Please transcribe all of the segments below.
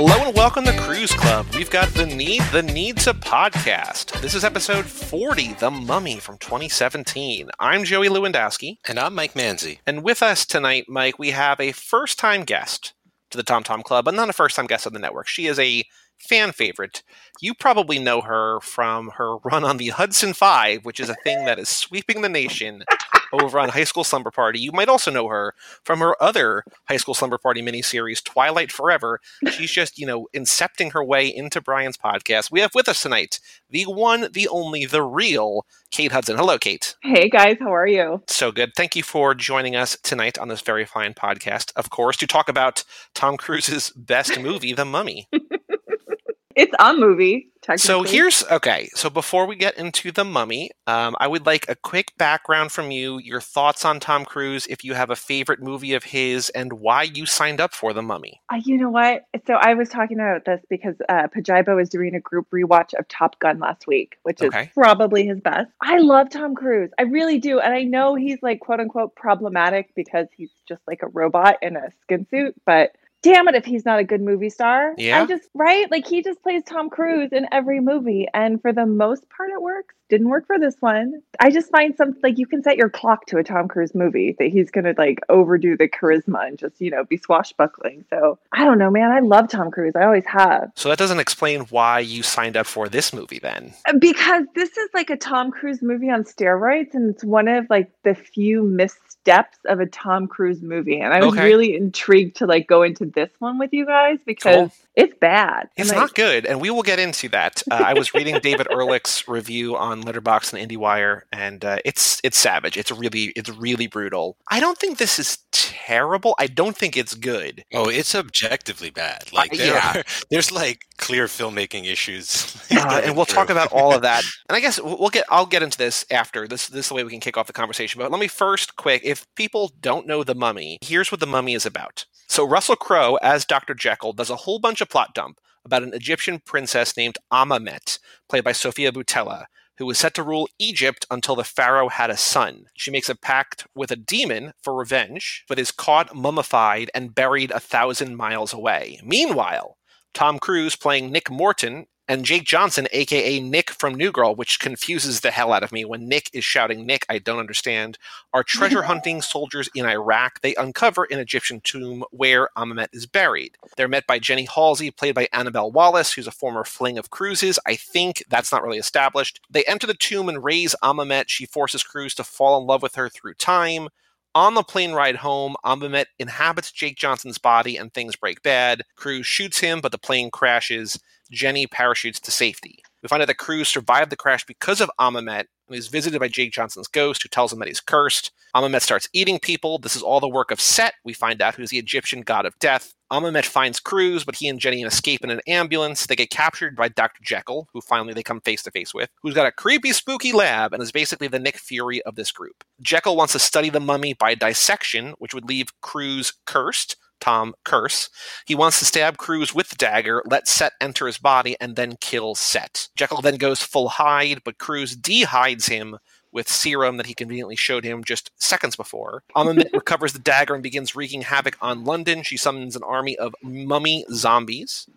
Hello and welcome to Cruise Club. We've got the need the need to podcast. This is episode 40, The Mummy from 2017. I'm Joey Lewandowski. And I'm Mike Manzi. And with us tonight, Mike, we have a first time guest to the Tom Tom Club, but not a first time guest on the network. She is a fan favorite. You probably know her from her run on the Hudson Five, which is a thing that is sweeping the nation over on High School Slumber Party. You might also know her from her other High School Slumber Party miniseries, Twilight Forever. She's just, you know, incepting her way into Brian's podcast. We have with us tonight the one, the only, the real Kate Hudson. Hello, Kate. Hey, guys. How are you? So good. Thank you for joining us tonight on this very fine podcast, of course, to talk about Tom Cruise's best movie, The Mummy. it's a movie. So here's okay. So before we get into the Mummy, um, I would like a quick background from you, your thoughts on Tom Cruise, if you have a favorite movie of his, and why you signed up for the Mummy. Uh, you know what? So I was talking about this because uh, Pajiba was doing a group rewatch of Top Gun last week, which is probably his best. I love Tom Cruise. I really do, and I know he's like quote unquote problematic because he's just like a robot in a skin suit, but damn it if he's not a good movie star. Yeah. I just right? Like he just plays Tom Cruise in every movie. And for the most part it works. Didn't work for this one. I just find some like you can set your clock to a Tom Cruise movie that he's gonna like overdo the charisma and just, you know, be swashbuckling. So I don't know, man. I love Tom Cruise. I always have. So that doesn't explain why you signed up for this movie then. Because this is like a Tom Cruise movie on steroids and it's one of like the few missteps of a Tom Cruise movie. And I was okay. really intrigued to like go into this one with you guys because cool. it's bad. It's like, not good. And we will get into that. Uh, I was reading David Ehrlich's review on on Letterboxd and IndieWire, and uh, it's it's savage. It's really it's really brutal. I don't think this is terrible. I don't think it's good. Oh, it's objectively bad. Like there yeah. are, there's like clear filmmaking issues, uh, and we'll through. talk about all of that. And I guess we'll get I'll get into this after this. This is the way we can kick off the conversation. But let me first quick. If people don't know the Mummy, here's what the Mummy is about. So Russell Crowe as Dr. Jekyll does a whole bunch of plot dump about an Egyptian princess named Amumet, played by Sofia Boutella, who was set to rule Egypt until the pharaoh had a son. She makes a pact with a demon for revenge, but is caught mummified and buried a thousand miles away. Meanwhile, Tom Cruise, playing Nick Morton, and Jake Johnson, aka Nick from New Girl, which confuses the hell out of me when Nick is shouting Nick, I don't understand, are treasure hunting soldiers in Iraq. They uncover an Egyptian tomb where Amumet is buried. They're met by Jenny Halsey, played by Annabelle Wallis, who's a former fling of Cruise's. I think that's not really established. They enter the tomb and raise Amumet. She forces Cruise to fall in love with her through time. On the plane ride home, Amumet inhabits Jake Johnson's body and things break bad. Cruise shoots him, but the plane crashes. Jenny parachutes to safety. We find out that Cruise survived the crash because of Amumet and he's visited by Jake Johnson's ghost, who tells him that he's cursed. Amumet starts eating people. This is all the work of Set. We find out who's the Egyptian god of death. Amumet finds Cruise, but he and Jenny escape in an ambulance. They get captured by Dr. Jekyll, who finally they come face to face with, who's got a creepy, spooky lab and is basically the Nick Fury of this group. Jekyll wants to study the mummy by dissection, which would leave Cruise cursed. Tom Curse. He wants to stab Cruise with the dagger, let Set enter his body, and then kill Set. Jekyll then goes full Hyde, but Cruise dehides him with serum that he conveniently showed him just seconds before. Amumet recovers the dagger and begins wreaking havoc on London. She summons an army of mummy zombies.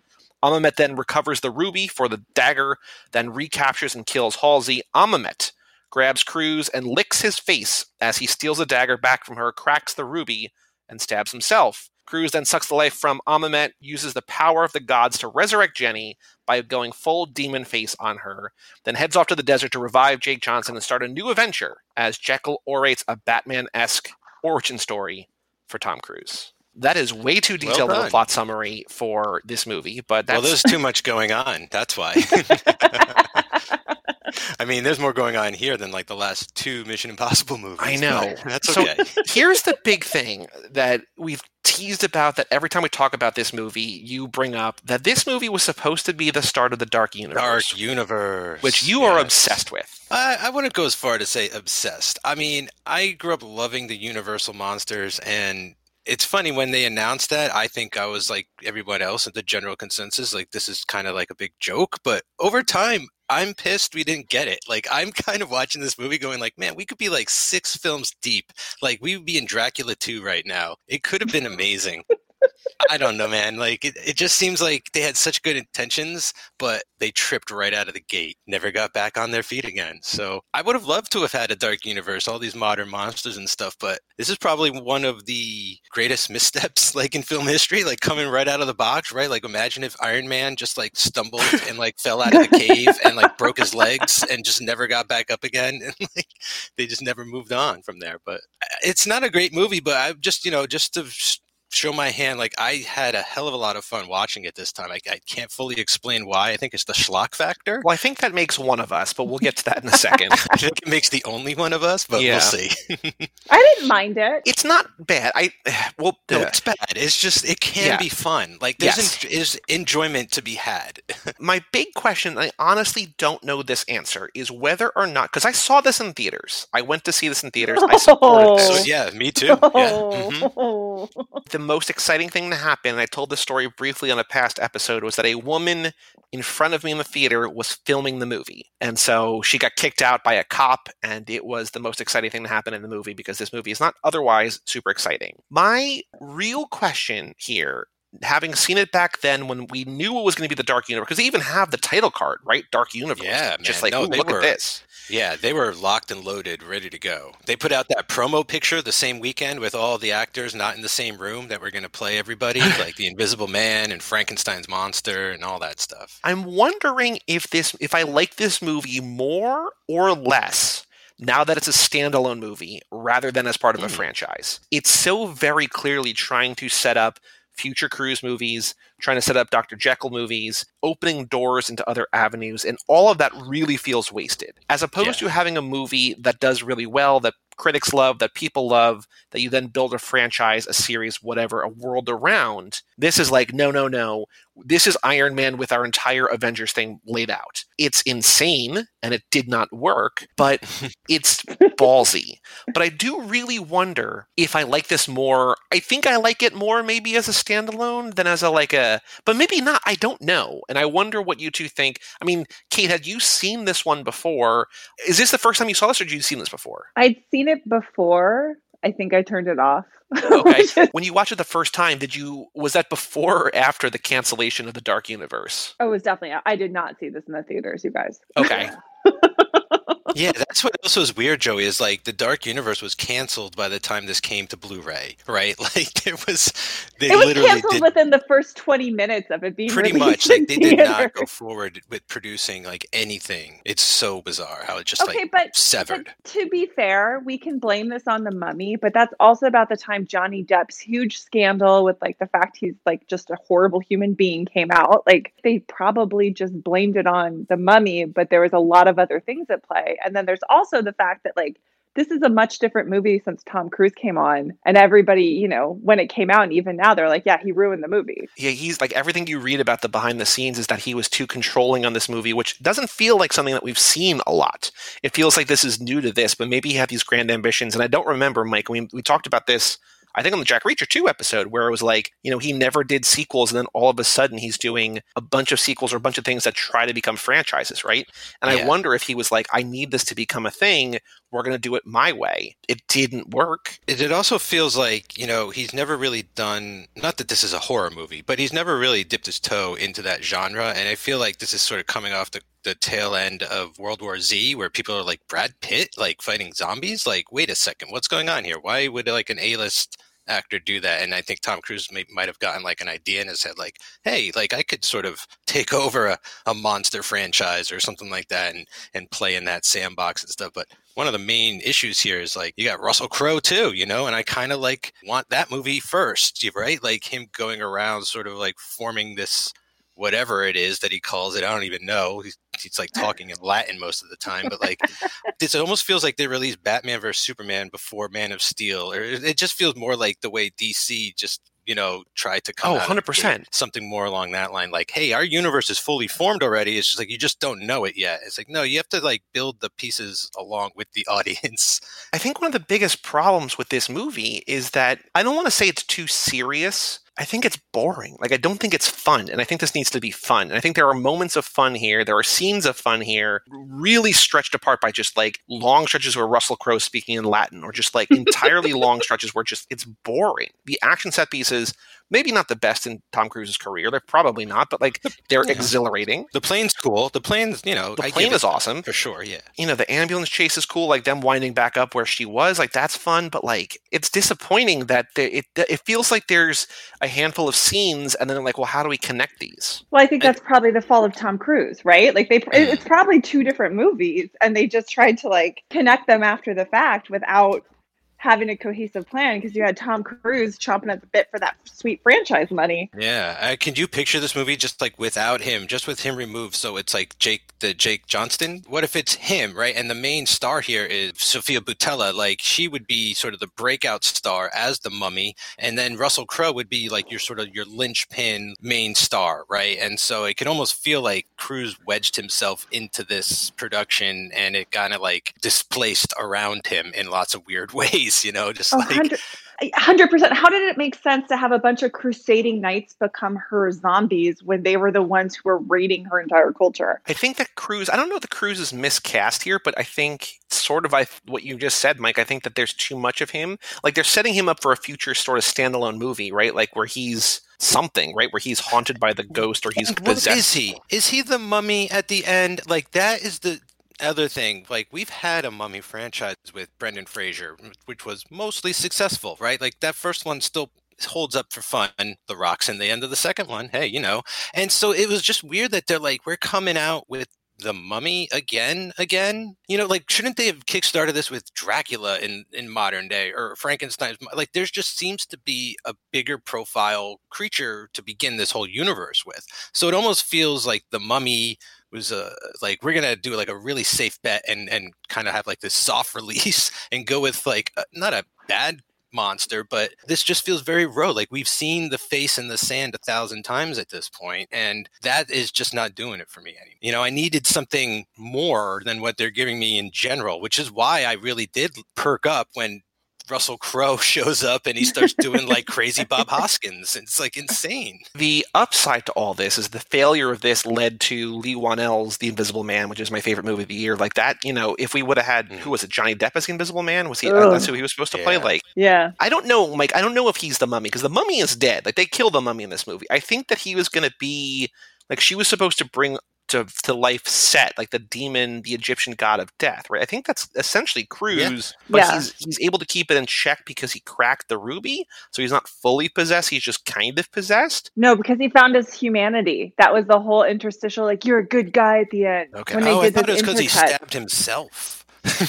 Amumet then recovers the ruby for the dagger, then recaptures and kills Halsey. Amumet grabs Cruise and licks his face as he steals the dagger back from her, cracks the ruby, and stabs himself. Cruise then sucks the life from Amumet, uses the power of the gods to resurrect Jenny by going full demon face on her, then heads off to the desert to revive Jake Johnson and start a new adventure as Jekyll orates a Batman esque origin story for Tom Cruise. That is way too detailed well of a plot summary for this movie, but well, there's too much going on. That's why. I mean, there's more going on here than like the last two Mission Impossible movies. I know. That's okay. So here's the big thing that we've teased about that every time we talk about this movie, you bring up that this movie was supposed to be the start of the Dark Universe. Dark Universe. Which you yes. are obsessed with. I, I wouldn't go as far to say obsessed. I mean, I grew up loving the Universal monsters and it's funny when they announced that i think i was like everyone else at the general consensus like this is kind of like a big joke but over time I'm pissed we didn't get it. Like I'm kind of watching this movie going like, man, we could be like six films deep. Like we would be in Dracula 2 right now. It could have been amazing. I don't know, man. Like it, it just seems like they had such good intentions, but they tripped right out of the gate. Never got back on their feet again. So I would have loved to have had a dark universe, all these modern monsters and stuff, but this is probably one of the greatest missteps like in film history, like coming right out of the box, right? Like imagine if Iron Man just like stumbled and like fell out of the cave and like broke his legs and just never got back up again and like they just never moved on from there. But uh, it's not a great movie, but I just, you know, just to show my hand. Like I had a hell of a lot of fun watching it this time. I, I, can't fully explain why. I think it's the schlock factor. Well, I think that makes one of us, but we'll get to that in a second. I think it makes the only one of us, but yeah. we'll see. I didn't mind it. It's not bad. I well, no, yeah. it's bad. It's just it can yeah. be fun. Like there's yes. en- is enjoyment to be had. my big question, I honestly don't know this answer, is whether or not because I saw this in theaters. I went to see this in theaters. I supported this. So, yeah, me too. Yeah. Mm-hmm. The most exciting thing to happen, and I told this story briefly on a past episode, was that a woman in front of me in the theater was filming the movie. And so she got kicked out by a cop, and it was the most exciting thing to happen in the movie because this movie is not otherwise super exciting. My real question here having seen it back then when we knew it was going to be the Dark Universe, because they even have the title card, right? Dark Universe. Yeah, man. Just like, no, look were, at this. Yeah, they were locked and loaded, ready to go. They put out that promo picture the same weekend with all the actors not in the same room that were going to play everybody, like the Invisible Man and Frankenstein's monster and all that stuff. I'm wondering if this, if I like this movie more or less now that it's a standalone movie rather than as part of a mm. franchise. It's so very clearly trying to set up future Cruise movies, trying to set up Dr. Jekyll movies, opening doors into other avenues, and all of that really feels wasted. As opposed yeah. to having a movie that does really well, that critics love, that people love, that you then build a franchise, a series, whatever, a world around. This is like, no, no, no. This is Iron Man with our entire Avengers thing laid out. It's insane and it did not work, but it's ballsy. But I do really wonder if I like this more. I think I like it more maybe as a standalone than as a like a, but maybe not. I don't know. And I wonder what you two think. I mean, Kate, had you seen this one before? Is this the first time you saw this or had you seen this before? I'd seen it before. I think I turned it off. okay. When you watched it the first time, did you was that before or after the cancellation of the Dark Universe? Oh, it was definitely. I did not see this in the theaters, you guys. Okay. yeah, that's what also is weird, Joey, is like the Dark Universe was canceled by the time this came to Blu-ray, right? Like it was they it was literally canceled did, within the first twenty minutes of it being pretty much. Like they did not go forward with producing like anything. It's so bizarre how it just okay, like but, severed. But to be fair, we can blame this on the mummy, but that's also about the time Johnny Depp's huge scandal with like the fact he's like just a horrible human being came out. Like they probably just blamed it on the mummy, but there was a lot of other things at play. And then there's also the fact that like this is a much different movie since Tom Cruise came on. And everybody, you know, when it came out and even now, they're like, yeah, he ruined the movie. Yeah, he's like everything you read about the behind the scenes is that he was too controlling on this movie, which doesn't feel like something that we've seen a lot. It feels like this is new to this, but maybe he had these grand ambitions. And I don't remember, Mike, we, we talked about this I think on the Jack Reacher 2 episode, where it was like, you know, he never did sequels, and then all of a sudden he's doing a bunch of sequels or a bunch of things that try to become franchises, right? And yeah. I wonder if he was like, I need this to become a thing. We're going to do it my way. It didn't work. It, also feels like, you know, he's never really done, not that this is a horror movie, but he's never really dipped his toe into that genre. And I feel like this is sort of coming off the the tail end of World War Z, where people are like Brad Pitt, like fighting zombies. Like, wait a second, what's going on here? Why would like an A list actor do that. And I think Tom Cruise may, might have gotten like an idea in his head, like, hey, like I could sort of take over a, a monster franchise or something like that and, and play in that sandbox and stuff. But one of the main issues here is like you got Russell Crowe too, you know, and I kind of like want that movie first, right? Like him going around sort of like forming this whatever it is that he calls it. I don't even know. He's, he's like talking in Latin most of the time, but like it almost feels like they released Batman versus Superman before Man of Steel, or it just feels more like the way DC just you know try to come oh 100% something more along that line like hey our universe is fully formed already it's just like you just don't know it yet it's like no you have to like build the pieces along with the audience i think one of the biggest problems with this movie is that i don't want to say it's too serious I think it's boring. Like I don't think it's fun, and I think this needs to be fun. And I think there are moments of fun here. There are scenes of fun here, really stretched apart by just like long stretches where Russell Crowe speaking in Latin, or just like entirely long stretches where just it's boring. The action set pieces maybe not the best in Tom Cruise's career. They're probably not, but like they're yeah. exhilarating. The plane's cool. The plane's, you know, the plane is awesome for sure. Yeah, you know, the ambulance chase is cool. Like them winding back up where she was, like that's fun. But like, it's disappointing that it it feels like there's a handful of scenes, and then like, well, how do we connect these? Well, I think that's probably the fall of Tom Cruise, right? Like they, mm. it's probably two different movies, and they just tried to like connect them after the fact without having a cohesive plan because you had Tom Cruise chomping at the bit for that sweet franchise money. Yeah, can you picture this movie just like without him, just with him removed? So it's like Jake, the Jake Johnston. What if it's him, right? And the main star here is Sofia Boutella. Like she would be sort of the breakout star as the Mummy, and then Russell Crowe would be like your sort of your linchpin main star, right? And so it could almost feel like Cruise wedged himself into this production, and it kind of like displaced around him in lots of weird ways you know, just like hundred percent. How did it make sense to have a bunch of crusading knights become her zombies when they were the ones who were raiding her entire culture? I think that Cruise. I don't know if the Cruise is miscast here, but I think sort of I what you just said, Mike. I think that there's too much of him. Like they're setting him up for a future sort of standalone movie, right? Like where he's something, right? Where he's haunted by the ghost or he's what possessed. Is he? Is he the mummy at the end? Like that is the other thing, like we've had a mummy franchise with Brendan Fraser, which was mostly successful, right? Like that first one still holds up for fun. The Rock's in the end of the second one. Hey, you know. And so it was just weird that they're like, we're coming out with the mummy again again you know like shouldn't they have kickstarted this with dracula in in modern day or frankenstein like there's just seems to be a bigger profile creature to begin this whole universe with so it almost feels like the mummy was uh, like we're gonna do like a really safe bet and and kind of have like this soft release and go with like uh, not a bad monster but this just feels very raw. Like we've seen the face in the sand a thousand times at this point and that is just not doing it for me anymore you know i needed something more than what they're giving me in general which is why i really did perk up when Russell Crowe shows up and he starts doing like crazy Bob Hoskins. It's like insane. The upside to all this is the failure of this led to Leigh Whannell's The Invisible Man, which is my favorite movie of the year. Like that, you know, if we would have had mm. who was it, Johnny Depp as the Invisible Man? Was he? Uh, that's who he was supposed to yeah. play. Like, yeah, I don't know, Mike. I don't know if he's the Mummy because the Mummy is dead. Like they kill the Mummy in this movie. I think that he was going to be like she was supposed to bring to, to life Set, like the demon, the Egyptian god of death, right? I think that's essentially Cruise, yeah. but yeah. he's he's able to keep it in check because he cracked the ruby, so he's not fully possessed. He's just kind of possessed. No, because he found his humanity. That was the whole interstitial. Like you're a good guy at the end. Okay. When they oh, did I thought it was because he stabbed himself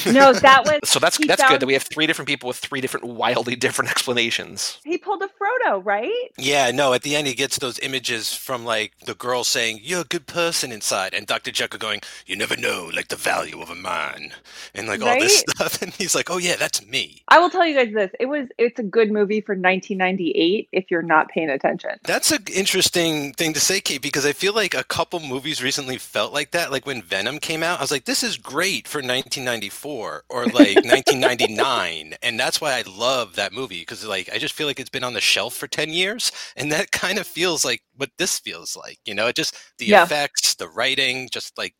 no, that was so. That's that's found, good that we have three different people with three different wildly different explanations. He pulled a Frodo, right? Yeah, no. At the end, he gets those images from like the girl saying, "You're a good person inside," and Doctor Jekyll going, "You never know, like the value of a man," and like right? all this stuff. And he's like, "Oh yeah, that's me." I will tell you guys this: it was it's a good movie for 1998 if you're not paying attention. That's an interesting thing to say, Kate, because I feel like a couple movies recently felt like that. Like when Venom came out, I was like, "This is great for 1990." 1994 or like 1999 and that's why i love that movie because like i just feel like it's been on the shelf for 10 years and that kind of feels like what this feels like you know it just the yeah. effects the writing just like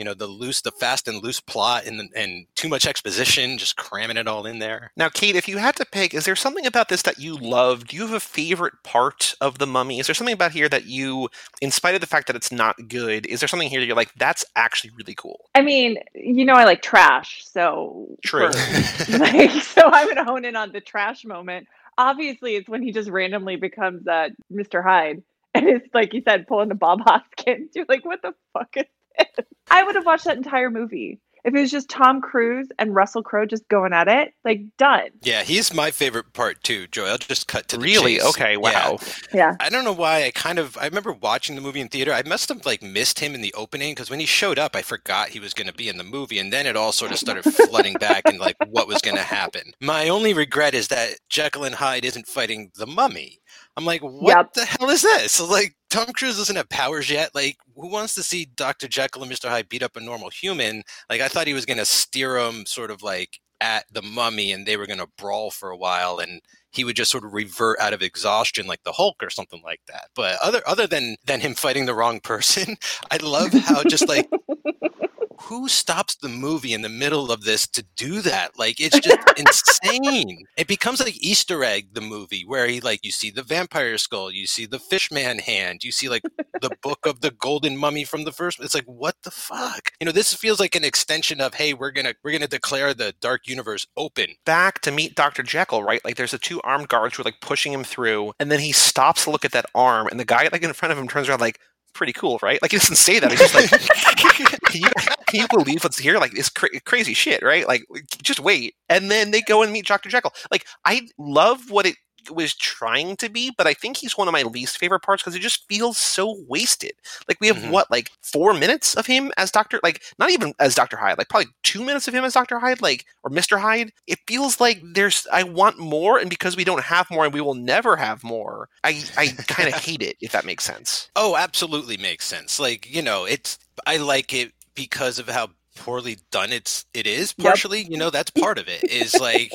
you know the loose the fast and loose plot and and too much exposition just cramming it all in there. Now kate if you had to pick is there something about this that you loved do you have a favorite part of the mummy? Is there something about here that you in spite of the fact that it's not good is there something here that you're like that's actually really cool i mean you know i like trash so true. like so i'm gonna hone in on the trash moment. Obviously it's when he just randomly becomes uh, mr hyde and it's like you said pulling the bob hoskins. You're like what the fuck is I would have watched that entire movie. If it was just Tom Cruise and Russell Crowe just going at it, like done. Yeah, he's my favorite part too, Joy. I'll just cut to really chase. okay. Wow. Yeah. yeah. I don't know why. I kind of I remember watching the movie in theater. I must have like missed him in the opening because when he showed up, I forgot he was going to be in the movie, and then it all sort of started flooding back and like what was going to happen. My only regret is that Jekyll and Hyde isn't fighting the Mummy. I'm like, what yep. the hell is this? So like Tom Cruise doesn't have powers yet. Like, who wants to see Dr. Jekyll and Mr. Hyde beat up a normal human? Like, I thought he was gonna steer them sort of like at the mummy and they were gonna brawl for a while and he would just sort of revert out of exhaustion like the Hulk or something like that. But other other than than him fighting the wrong person, I love how just like who stops the movie in the middle of this to do that? Like it's just insane. It becomes like Easter egg the movie where he like you see the vampire skull, you see the fishman hand, you see like the book of the golden mummy from the first. It's like what the fuck? You know, this feels like an extension of hey, we're gonna we're gonna declare the dark universe open. Back to meet Doctor Jekyll, right? Like there's the two armed guards who are like pushing him through, and then he stops to look at that arm, and the guy like in front of him turns around like pretty cool, right? Like he doesn't say that. He's just like, can, you, can, you, believe what's here? Like it's cra- crazy shit, right? Like just wait, and then they go and meet Doctor Jekyll. Like I love what it was trying to be, but I think he's one of my least favorite parts because it just feels so wasted. Like we have mm-hmm. what, like four minutes of him as Doctor, like not even as Doctor Hyde, like probably two minutes of him as Doctor Hyde, like or Mister Hyde. It feels like there's I want more, and because we don't have more, and we will never have more, I I kind of hate it. If that makes sense. Oh, absolutely makes sense. Like you know, it's I like it because of how poorly done it's it is partially yep. you know that's part of it is like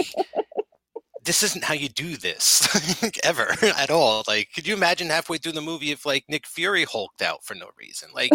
this isn't how you do this ever at all. Like, could you imagine halfway through the movie if like Nick Fury hulked out for no reason? Like,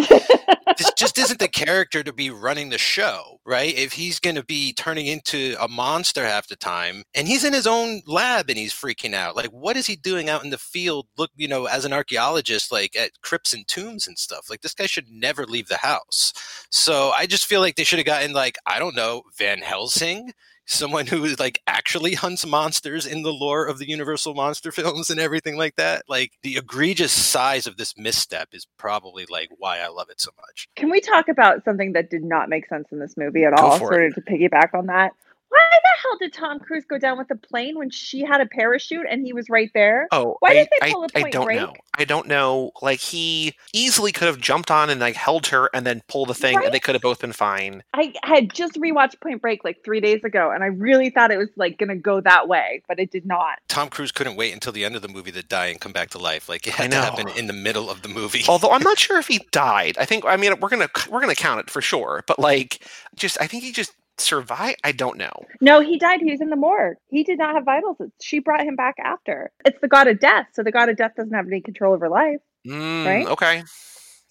this just isn't the character to be running the show, right? If he's going to be turning into a monster half the time, and he's in his own lab and he's freaking out, like, what is he doing out in the field? Look, you know, as an archaeologist, like at crypts and tombs and stuff. Like, this guy should never leave the house. So I just feel like they should have gotten like I don't know Van Helsing someone who like actually hunts monsters in the lore of the Universal monster films and everything like that. Like the egregious size of this misstep is probably like why I love it so much. Can we talk about something that did not make sense in this movie at all? Sort of to piggyback on that why hell did Tom Cruise go down with the plane when she had a parachute and he was right there? Oh, why I, did they pull I, a point I don't break? know. I don't know. Like he easily could have jumped on and like held her and then pulled the thing, right? and they could have both been fine. I had just rewatched Point Break like three days ago, and I really thought it was like going to go that way, but it did not. Tom Cruise couldn't wait until the end of the movie to die and come back to life. Like it had to happen in the middle of the movie. Although I'm not sure if he died. I think I mean we're gonna we're gonna count it for sure, but like just I think he just survive? I don't know. No, he died. He was in the morgue. He did not have vitals. She brought him back after. It's the god of death, so the god of death doesn't have any control over life. Mm, right? Okay.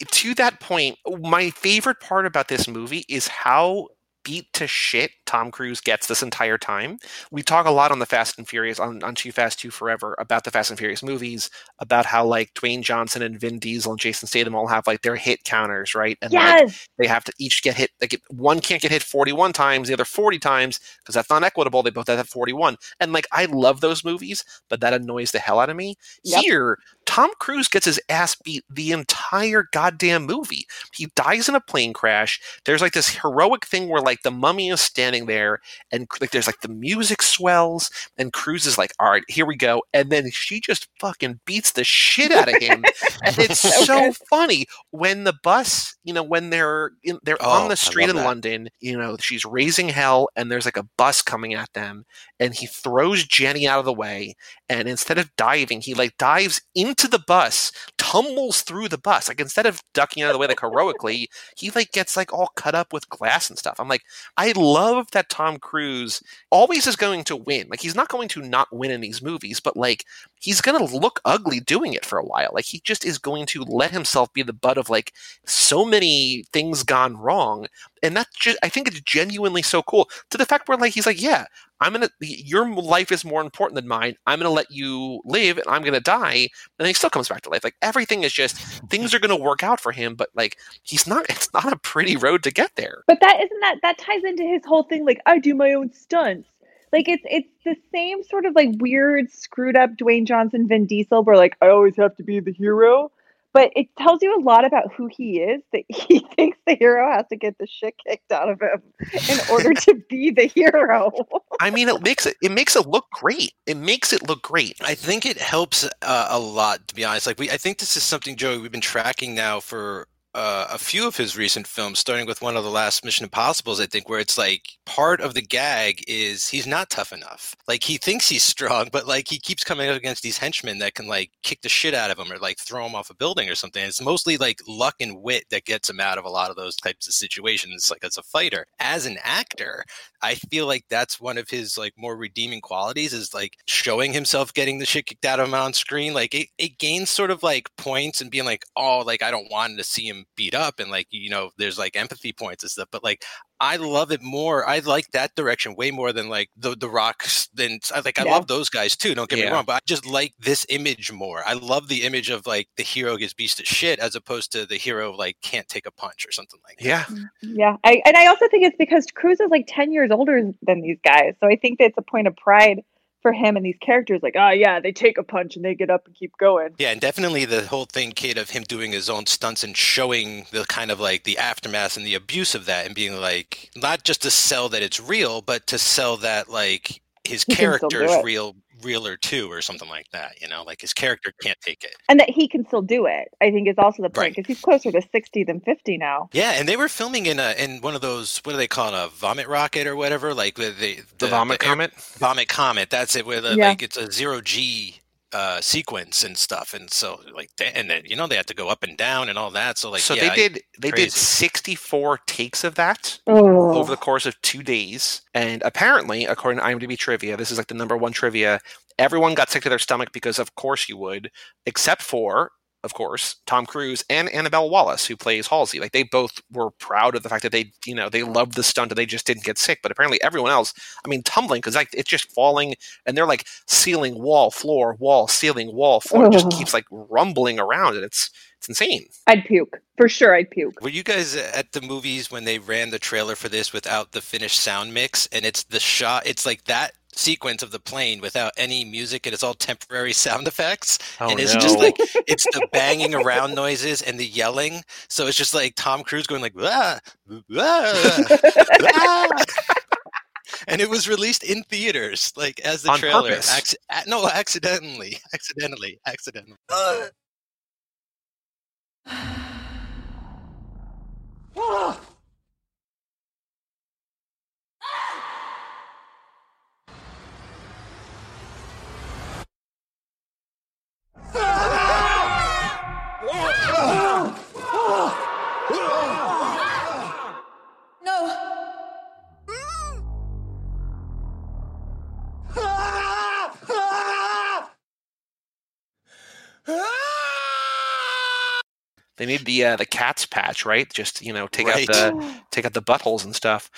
To that point, my favorite part about this movie is how beat to shit Tom Cruise gets this entire time. We talk a lot on the Fast and Furious on, on Too Fast Too Forever about the Fast and Furious movies, about how like Dwayne Johnson and Vin Diesel and Jason Statham all have like their hit counters, right? And yes. like, they have to each get hit like one can't get hit 41 times, the other 40 times because that's not equitable. They both have 41. And like I love those movies, but that annoys the hell out of me. Yep. Here, Tom Cruise gets his ass beat the entire goddamn movie. He dies in a plane crash. There's like this heroic thing where like the mummy is standing there and like there's like the music swells and Cruise is like, all right, here we go. And then she just fucking beats the shit out of him. and it's okay. so funny when the bus, you know, when they're in, they're oh, on the street in that. London, you know, she's raising hell and there's like a bus coming at them and he throws Jenny out of the way and instead of diving, he like dives into the bus, tumbles through the bus. Like instead of ducking out of the way like heroically, he like gets like all cut up with glass and stuff. I'm like, I love that Tom Cruise always is going to win. Like he's not going to not win in these movies, but like he's going to look ugly doing it for a while. Like he just is going to let himself be the butt of like so many things gone wrong. And that's just, I think it's genuinely so cool to the fact where like he's like, yeah, I'm gonna your life is more important than mine. I'm gonna let you live and I'm gonna die. And he still comes back to life. Like everything is just things are gonna work out for him, but like he's not it's not a pretty road to get there. But that isn't that that ties into his whole thing, like I do my own stunts. Like it's it's the same sort of like weird screwed up Dwayne Johnson Vin Diesel where like I always have to be the hero but it tells you a lot about who he is that he thinks the hero has to get the shit kicked out of him in order to be the hero. I mean, it makes it it makes it look great. It makes it look great. I think it helps uh, a lot, to be honest. Like we, I think this is something, Joey, we've been tracking now for uh, a few of his recent films, starting with one of the last Mission Impossibles, I think, where it's like part of the gag is he's not tough enough. Like he thinks he's strong, but like he keeps coming up against these henchmen that can like kick the shit out of him or like throw him off a building or something. It's mostly like luck and wit that gets him out of a lot of those types of situations. Like as a fighter, as an actor, I feel like that's one of his like more redeeming qualities is like showing himself getting the shit kicked out of him on screen. Like it, it gains sort of like points and being like, oh, like I don't want to see him him beat up and like you know there's like empathy points and stuff but like I love it more. I like that direction way more than like the the rocks. Than like I yeah. love those guys too. Don't get yeah. me wrong, but I just like this image more. I love the image of like the hero gets beast to shit as opposed to the hero like can't take a punch or something like that. Yeah, mm, yeah. I, and I also think it's because Cruise is like ten years older than these guys, so I think that's a point of pride for him and these characters like oh yeah they take a punch and they get up and keep going. Yeah and definitely the whole thing kid of him doing his own stunts and showing the kind of like the aftermath and the abuse of that and being like not just to sell that it's real but to sell that like his character is real realer too or something like that you know like his character can't take it and that he can still do it i think is also the point because right. he's closer to 60 than 50 now yeah and they were filming in a in one of those what do they call it a vomit rocket or whatever like the the, the vomit the comet air, vomit comet that's it where the, yeah. like it's a zero g uh, sequence and stuff, and so like, and then you know they had to go up and down and all that. So like, so yeah, they did they crazy. did sixty four takes of that oh. over the course of two days, and apparently, according to IMDb trivia, this is like the number one trivia. Everyone got sick to their stomach because, of course, you would, except for of course, Tom Cruise and Annabelle Wallis, who plays Halsey. Like they both were proud of the fact that they, you know, they loved the stunt and they just didn't get sick. But apparently everyone else, I mean, tumbling because like it's just falling and they're like ceiling, wall, floor, wall, ceiling, wall, floor. It just keeps like rumbling around and it's it's insane. I'd puke for sure. I'd puke. Were you guys at the movies when they ran the trailer for this without the finished sound mix? And it's the shot. It's like that sequence of the plane without any music and it's all temporary sound effects. Oh, and it's no. just like it's the banging around noises and the yelling. So it's just like tom cruise going like ah, ah, ah. and it was released in theaters like as the On trailer. Acc- no accidentally. Accidentally. Accidentally They need the uh, the cat's patch, right? Just you know, take right. out the take out the buttholes and stuff.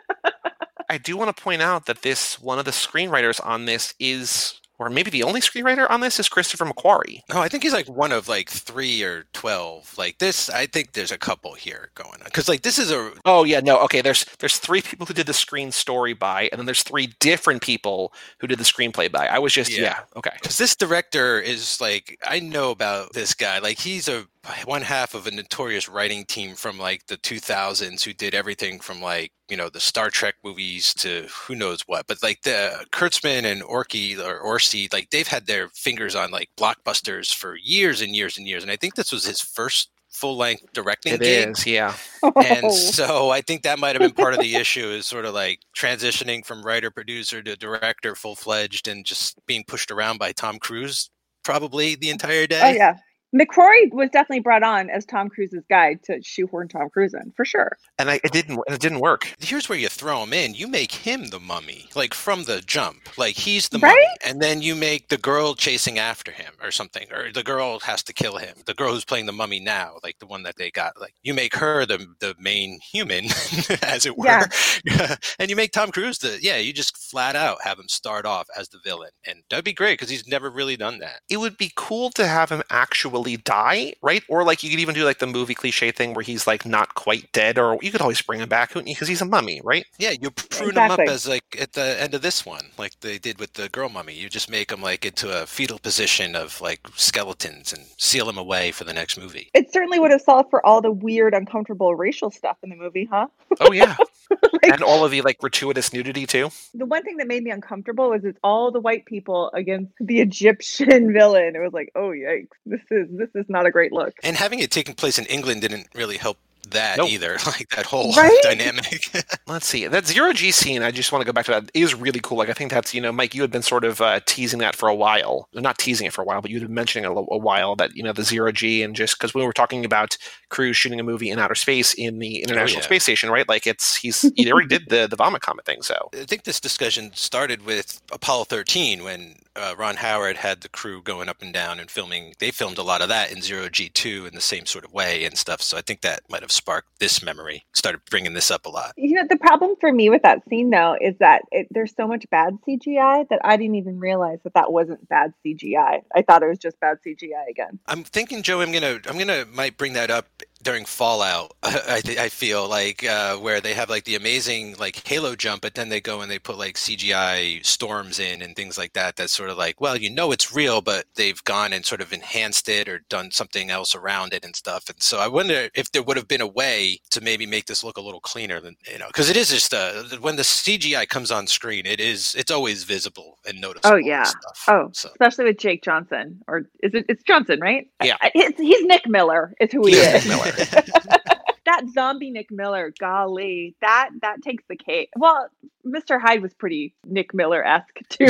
I do want to point out that this one of the screenwriters on this is or maybe the only screenwriter on this is Christopher McQuarrie. No, oh, I think he's like one of like three or twelve. Like this, I think there's a couple here going on because like this is a. Oh yeah, no, okay. There's there's three people who did the screen story by, and then there's three different people who did the screenplay by. I was just yeah, yeah okay. Because this director is like I know about this guy. Like he's a one half of a notorious writing team from like the 2000s who did everything from like you know the Star Trek movies to who knows what. But like the Kurtzman and Orky or Orci, like they've had their fingers on like blockbusters for years and years and years. And I think this was his first full length directing it gig. is, yeah. And oh. so I think that might have been part of the issue is sort of like transitioning from writer producer to director full fledged and just being pushed around by Tom Cruise probably the entire oh, day. Oh yeah. McQuarrie was definitely brought on as Tom Cruise's guide to shoehorn Tom Cruise in for sure. And I, it didn't. It didn't work. Here's where you throw him in. You make him the mummy, like from the jump. Like he's the right? mummy, and then you make the girl chasing after him or something, or the girl has to kill him. The girl who's playing the mummy now, like the one that they got. Like you make her the the main human, as it were, yeah. and you make Tom Cruise the yeah. You just flat out have him start off as the villain, and that'd be great because he's never really done that. It would be cool to have him actually die right? Or like you could even do like the movie cliche thing where he's like not quite dead, or you could always bring him back because he's a mummy, right? Yeah, you prune exactly. him up as like at the end of this one, like they did with the girl mummy. You just make him like into a fetal position of like skeletons and seal him away for the next movie. It certainly would have solved for all the weird, uncomfortable racial stuff in the movie, huh? Oh yeah, like, and all of the like gratuitous nudity too. The one thing that made me uncomfortable was it's all the white people against the Egyptian villain. It was like, oh yikes, this is this is not a great look. And having it taking place in England didn't really help that nope. either. Like that whole right? dynamic. Let's see. That zero G scene, I just want to go back to that, is really cool. Like, I think that's, you know, Mike, you had been sort of uh, teasing that for a while. Not teasing it for a while, but you'd been mentioning it a, a while that, you know, the zero G and just because we were talking about Cruise shooting a movie in outer space in the oh, International oh, yeah. Space Station, right? Like, it's, he's, he already did the, the vomit comet thing. So I think this discussion started with Apollo 13 when uh, Ron Howard had the crew going up and down and filming. They filmed a lot of that in Zero G two in the same sort of way and stuff. So I think that might have sparked this memory. Started bringing this up a lot. You know, the problem for me with that scene though is that it, there's so much bad CGI that I didn't even realize that that wasn't bad CGI. I thought it was just bad CGI again. I'm thinking, Joe. I'm gonna I'm gonna might bring that up during Fallout. I th- I feel like uh, where they have like the amazing like Halo jump, but then they go and they put like CGI storms in and things like that. That's sort of like, well, you know, it's real, but they've gone and sort of enhanced it or done something else around it and stuff. And so I wonder if there would have been a way to maybe make this look a little cleaner than you know, because it is just uh, when the CGI comes on screen, it is it's always visible and noticeable. Oh yeah. Oh, so. especially with Jake Johnson, or is it? It's Johnson, right? Yeah. It's, he's Nick Miller. Is who he is. that zombie Nick Miller, golly, that that takes the cake. Well, Mr. Hyde was pretty Nick Miller esque too.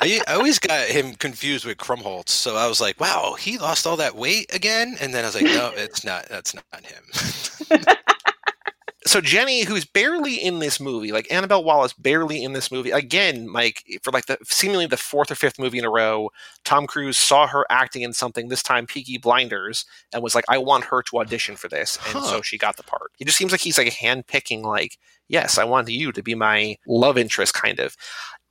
I, I, always got him confused with Krumholtz, so I was like, "Wow, he lost all that weight again," and then I was like, "No, it's not. That's not him." so Jenny, who's barely in this movie, like Annabelle Wallis, barely in this movie. Again, Mike, for like the seemingly the fourth or fifth movie in a row, Tom Cruise saw her acting in something. This time, Peaky Blinders, and was like, "I want her to audition for this," and huh. so she got the part. It just seems like he's like handpicking, like, "Yes, I want you to be my love interest," kind of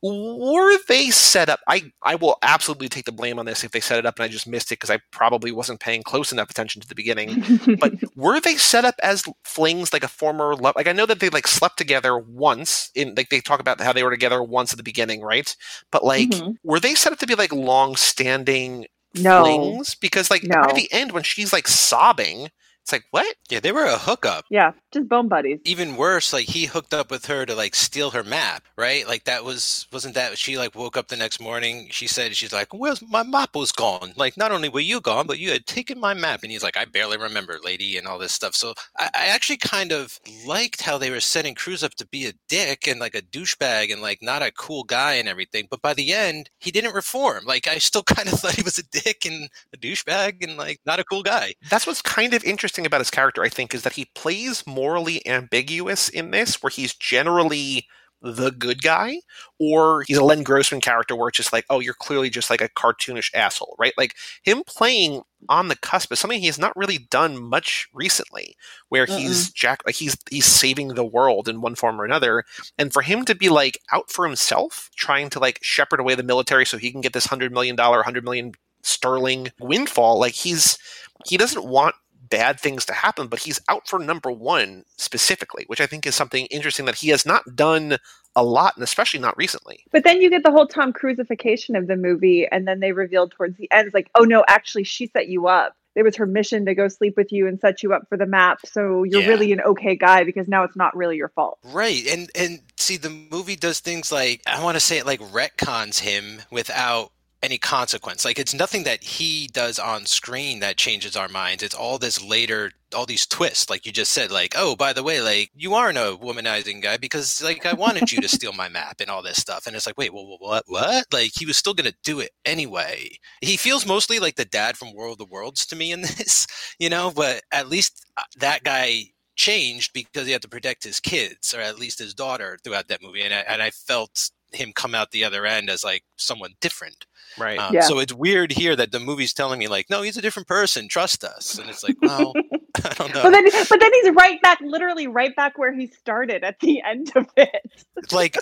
were they set up i i will absolutely take the blame on this if they set it up and i just missed it because i probably wasn't paying close enough attention to the beginning but were they set up as flings like a former love like i know that they like slept together once in like they talk about how they were together once at the beginning right but like mm-hmm. were they set up to be like long standing no. flings because like no. by the end when she's like sobbing it's like, what? Yeah, they were a hookup. Yeah, just bone buddies. Even worse, like he hooked up with her to like steal her map, right? Like that was wasn't that she like woke up the next morning, she said she's like, Where's my map was gone? Like not only were you gone, but you had taken my map and he's like, I barely remember, lady, and all this stuff. So I, I actually kind of liked how they were setting Cruise up to be a dick and like a douchebag and like not a cool guy and everything. But by the end, he didn't reform. Like I still kind of thought he was a dick and a douchebag and like not a cool guy. That's what's kind of interesting interesting about his character, I think, is that he plays morally ambiguous in this, where he's generally the good guy, or he's a Les Grossman character where it's just like, oh, you're clearly just like a cartoonish asshole, right? Like him playing on the cusp is something he's not really done much recently, where uh-uh. he's Jack, like he's he's saving the world in one form or another, and for him to be like out for himself, trying to like shepherd away the military so he can get this hundred million dollar, hundred million sterling windfall, like he's he doesn't want bad things to happen, but he's out for number one specifically, which I think is something interesting that he has not done a lot, and especially not recently. But then you get the whole Tom Cruisification of the movie, and then they revealed towards the end, it's like, oh no, actually, she set you up. It was her mission to go sleep with you and set you up for the map. So you're yeah. really an okay guy because now it's not really your fault. Right. And and see the movie does things like I want to say it like retcons him without any consequence. Like it's nothing that he does on screen that changes our minds. It's all this later, all these twists, like you just said, like, oh, by the way, like you aren't a womanizing guy because like I wanted you to steal my map and all this stuff. And it's like, wait, well, what, what? Like he was still going to do it anyway. He feels mostly like the dad from War of the Worlds to me in this, you know, but at least uh, that guy changed because he had to protect his kids or at least his daughter throughout that movie. And I, and I felt him come out the other end as like someone different. Right. Um, yeah. So it's weird here that the movie's telling me like, no, he's a different person. Trust us. And it's like, well, I don't know. But then, but then he's right back, literally right back where he started at the end of it. like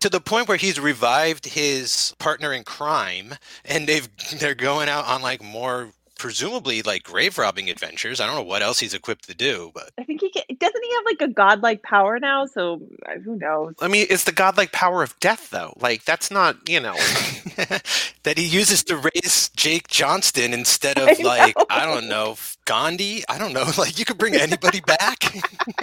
to the point where he's revived his partner in crime, and they've they're going out on like more presumably like grave robbing adventures. I don't know what else he's equipped to do, but I think he can, doesn't he have like a godlike power now. So who knows? I mean, it's the godlike power of death, though. Like that's not you know that he uses to raise Jake Johnston instead of I like I don't know Gandhi. I don't know. Like you could bring anybody back.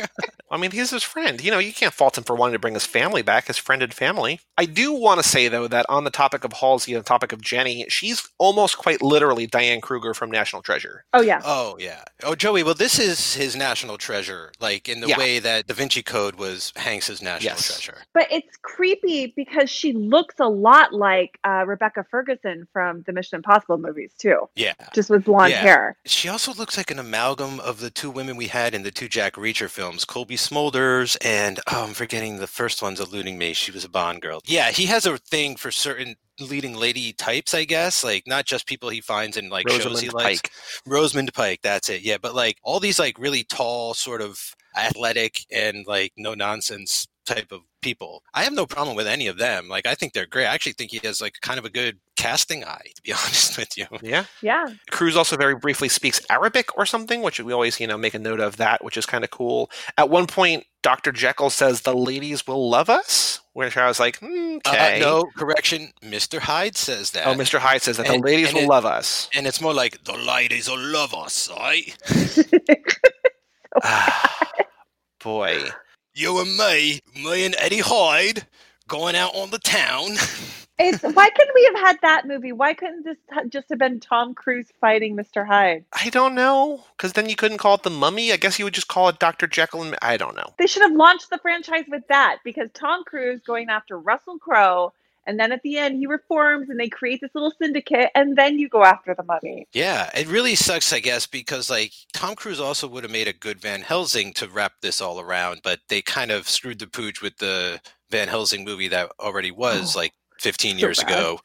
I mean, he's his friend. You know, you can't fault him for wanting to bring his family back, his friend and family. I do want to say though that on the topic of Halsey and the topic of Jenny, she's almost quite literally Diane Kruger from National Treasure. Oh yeah. Oh yeah. Oh Joey, well this is his national treasure, like in the yeah. way that Da Vinci Code was Hanks's national yes. treasure. But it's creepy because she looks a lot like uh, Rebecca Ferguson from the Mission Impossible movies too. Yeah. Just with blonde yeah. hair. She also looks like an amalgam of the two women we had in the two Jack Reacher films, Cobie Smulders and oh, I'm forgetting the first one's eluding me. She was a Bond girl. Yeah, he has a thing for certain leading lady types, I guess. Like not just people he finds in like Rosamund shows he likes. Rosamund Pike, that's it. Yeah, but like all these like really tall, sort of athletic and like no nonsense type of people. I have no problem with any of them. Like I think they're great. I actually think he has like kind of a good casting eye, to be honest with you. Yeah. Yeah. Cruise also very briefly speaks Arabic or something, which we always, you know, make a note of that, which is kind of cool. At one point, Dr. Jekyll says the ladies will love us, which I was like, mm, okay. Uh, no, correction. Mr. Hyde says that. Oh, Mr. Hyde says that And- the ladies will it- love us. And it's more like the ladies will love us, right? Ah, Boy. You and me, me and Eddie Hyde, going out on the town. It's why couldn't we have had that movie? Why couldn't this ha- just have been Tom Cruise fighting Mr. Hyde? I don't know, because then you couldn't call it the mummy. I guess you would just call it Dr. Jekyll and I don't know. They should have launched the franchise with that because Tom Cruise going after Russell Crowe, and then at the end he reforms and they create this little syndicate, and then you go after the mummy. Yeah, it really sucks, I guess, because like Tom Cruise also would have made a good Van Helsing to wrap this all around, but they kind of screwed the pooch with the Van Helsing movie that already was Oh, like 15 so years bad. ago.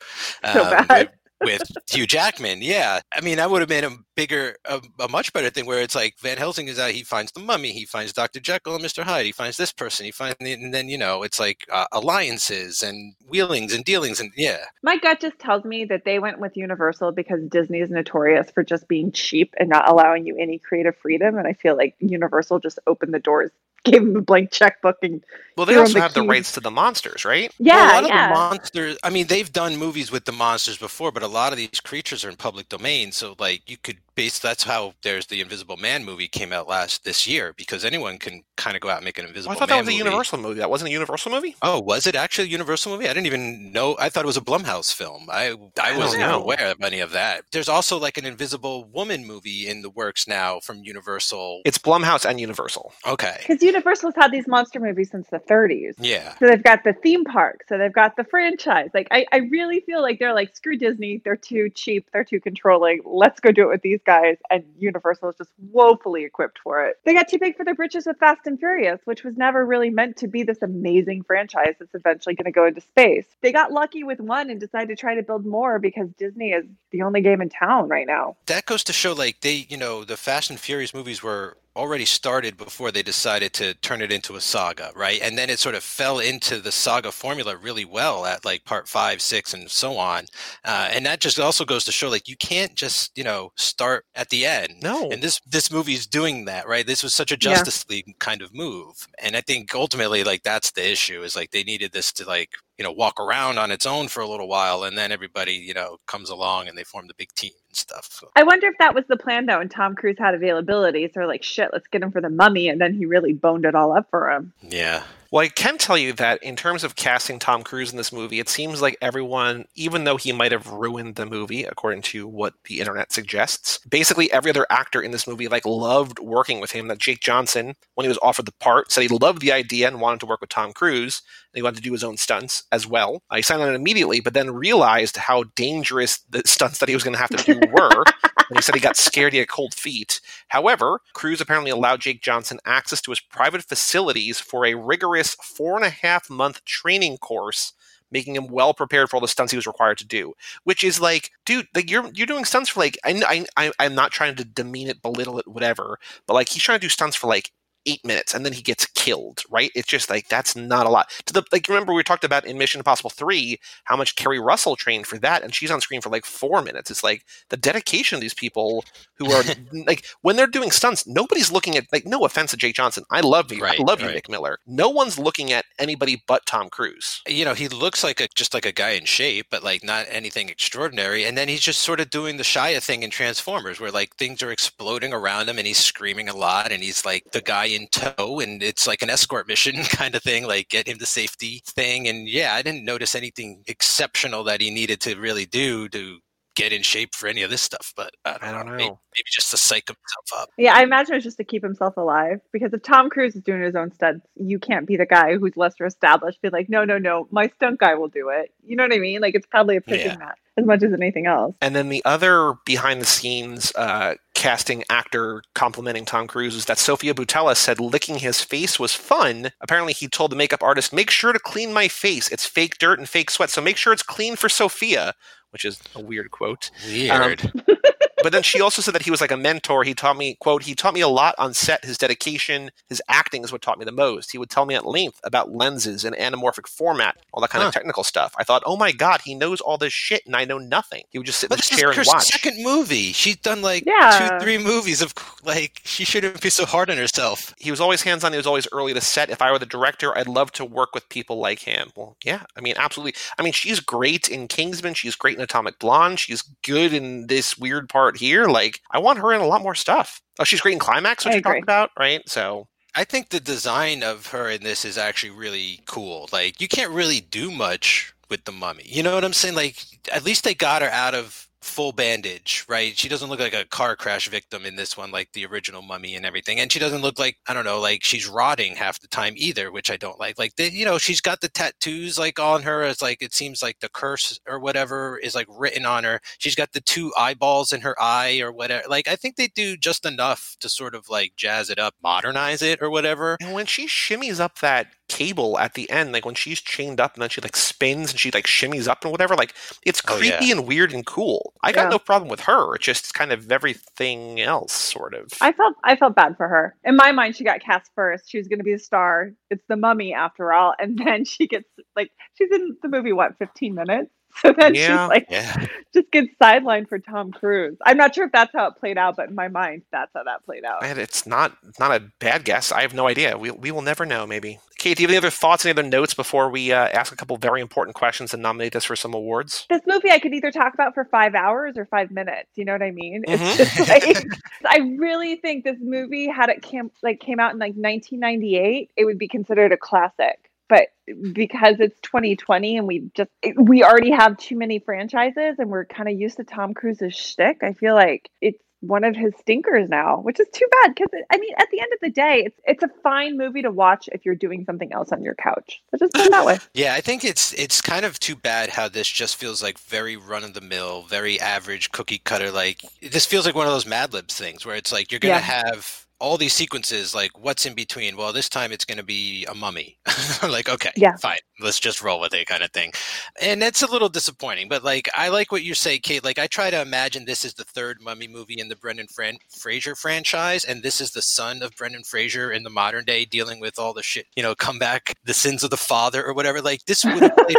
So um, bad. With Hugh Jackman. Yeah, I mean, that would have been a bigger, a, a much better thing. Where it's like Van Helsing is out, he finds the Mummy, he finds Doctor Jekyll and Mister Hyde, he finds this person, he finds, and then you know, it's like uh, alliances and wheelings and dealings, and yeah, My gut just tells me that they went with Universal because Disney is notorious for just being cheap and not allowing you any creative freedom. And I feel like Universal just opened the doors, gave them a blank checkbook, and Well, they also the have the rights to the monsters, right? yeah, Well, a lot of the monsters. I mean, they've done movies with the monsters before, but a lot of these creatures are in public domain. So, like, you could base. That's how there's the Invisible Man movie came out last this year because anyone can kind of go out and make an oh, invisible Well, I thought Man that was a. Universal movie. That wasn't a Universal movie? Oh, was it actually a Universal movie? I didn't even know. I thought it was a Blumhouse film. I I I wasn't don't know. aware of any of that. There's also like an Invisible Woman movie in the works now from Universal. It's Blumhouse and Universal. Okay. Because Universal's had these monster movies since the 30s. Yeah. So they've got the theme park. So they've got the franchise. Like I, I really feel like they're like screw Disney. They're too cheap. They're too controlling. Let's go do it with these guys. And Universal is just woefully equipped for it. They got too big for their britches with Fast and Furious, which was never really meant to be this amazing franchise that's eventually going to go into space. They got lucky with one and decided to try to build more because Disney is the only game in town right now. That goes to show like they, you know, the Fast and Furious movies were already started before they decided to turn it into a saga, right? And then it sort of fell into the saga formula really well at like part five, six, and so on. Uh, and that just also goes to show like you can't just, you know, start at the end. No. And this this movie's doing that, right? This was such a Yeah. Justice League kind of move. And I think ultimately like that's the issue is like they needed this to like, you know, walk around on its own for a little while and then everybody, you know, comes along and they form the big team and stuff. So. I wonder if that was the plan though, and Tom Cruise had availability. So they're like, shit, let's get him for the mummy. And then he really boned it all up for him. Yeah. Well, I can tell you that in terms of casting Tom Cruise in this movie, it seems like everyone, even though he might have ruined the movie, according to what the internet suggests, basically every other actor in this movie like loved working with him. That Jake Johnson, when he was offered the part, said he loved the idea and wanted to work with Tom Cruise. He wanted to do his own stunts as well. He signed on immediately, but then realized how dangerous the stunts that he was going to have to do were. and he said he got scared, he had cold feet. However, Cruise apparently allowed Jake Johnson access to his private facilities for a rigorous four and a half month training course, making him well prepared for all the stunts he was required to do. Which is like, dude, like you're you're doing stunts for like I I I'm not trying to demean it, belittle it, whatever, but like he's trying to do stunts for like eight minutes and then he gets killed, right? It's just like that's not a lot. To the like remember we talked about in Mission Impossible 3 how much Keri Russell trained for that and she's on screen for like four minutes. It's like the dedication of these people who are like when they're doing stunts, nobody's looking at like no offense to Jake Johnson. I love you. Right, I love you, right. Nick Miller. No one's looking at anybody but Tom Cruise. you know he looks like a just like a guy in shape but like not anything extraordinary and then he's just sort of doing the shia thing in transformers where like things are exploding around him and he's screaming a lot and he's like the guy in tow and it's like an escort mission kind of thing like get him to safety thing and yeah i didn't notice anything exceptional that he needed to really do to get in shape for any of this stuff but i don't, I don't know, know. Maybe, maybe just to psych himself up Yeah, I imagine it's just to keep himself alive. Because if Tom Cruise is doing his own stunts, you can't be the guy who's lesser established. Be like, no, no, no, my stunt guy will do it. You know what I mean? Like it's probably a pitching Yeah. match. as much as anything else. And then the other behind the scenes uh, casting actor complimenting Tom Cruise is that Sofia Boutella said licking his face was fun. Apparently, he told the makeup artist, "Make sure to clean my face. It's fake dirt and fake sweat, so make sure it's clean for Sofia." Which is a weird quote. Weird. Um, but then she also said that he was like a mentor. He taught me, quote, he taught me a lot on set. His dedication, his acting is what taught me the most. He would tell me at length about lenses and anamorphic format, all that kind huh. of technical stuff. I thought, oh my God, he knows all this shit and I know nothing. He would just sit but in his chair and watch. second movie. She's done like yeah. two, three movies of like, she shouldn't be so hard on herself. He was always hands on. He was always early to set. If I were the director, I'd love to work with people like him. Well, yeah, I mean, absolutely. I mean, she's great in Kingsman. She's great in Atomic Blonde. She's good in this weird part here. Like, I want her in a lot more stuff. Oh, she's great in Climax, which you talked about, right? So I think the design of her in this is actually really cool. Like you can't really do much with the mummy. You know what I'm saying? Like at least they got her out of full bandage, right? She doesn't look like a car crash victim in this one, like the original mummy and everything. And she doesn't look like, I don't know, like she's rotting half the time either, which I don't like. Like, the, you know, she's got the tattoos like on her. It's like, it seems like the curse or whatever is like written on her. She's got the two eyeballs in her eye or whatever. Like, I think they do just enough to sort of like jazz it up, modernize it or whatever. And when she shimmies up that cable at the end, like when she's chained up and then she like spins and she like shimmies up and whatever, like it's creepy oh, yeah. and weird and cool. I got yeah. no problem with her. It's just kind of everything else, sort of. I felt I felt bad for her. In my mind, she got cast first. She was going to be a star. It's the Mummy after all, and then she gets like she's in the movie what fifteen minutes. So then yeah, she's like, yeah. just gets sidelined for Tom Cruise. I'm not sure if that's how it played out, but in my mind, that's how that played out. And it's not not a bad guess. I have no idea. We, we will never know, maybe. Kate, do you have any other thoughts, any other notes before we uh, ask a couple very important questions and nominate this for some awards? This movie I could either talk about for five hours or five minutes. You know what I mean? Mm-hmm. It's just like, I really think this movie, had it came, like, came out in like 1998, it would be considered a classic but because it's 2020 and we just we already have too many franchises and we're kind of used to Tom Cruise's shtick, I feel like it's one of his stinkers now, which is too bad because I mean, at the end of the day, it's it's a fine movie to watch if you're doing something else on your couch. So just put it that way. yeah, I think it's it's kind of too bad how this just feels like very run of the mill, very average cookie cutter. Like this feels like one of those Mad Libs things where it's like you're gonna yeah. have all these sequences like what's in between? Well this time it's going to be a mummy. Like okay yeah. fine let's just roll with it kind of thing. And that's a little disappointing but like i like what you say kate like i try to imagine this is the third mummy movie in the brendan Fran- fraser franchise and this is the son of brendan fraser in the modern day dealing with all the shit you know come back the sins of the father or whatever. Like this would have played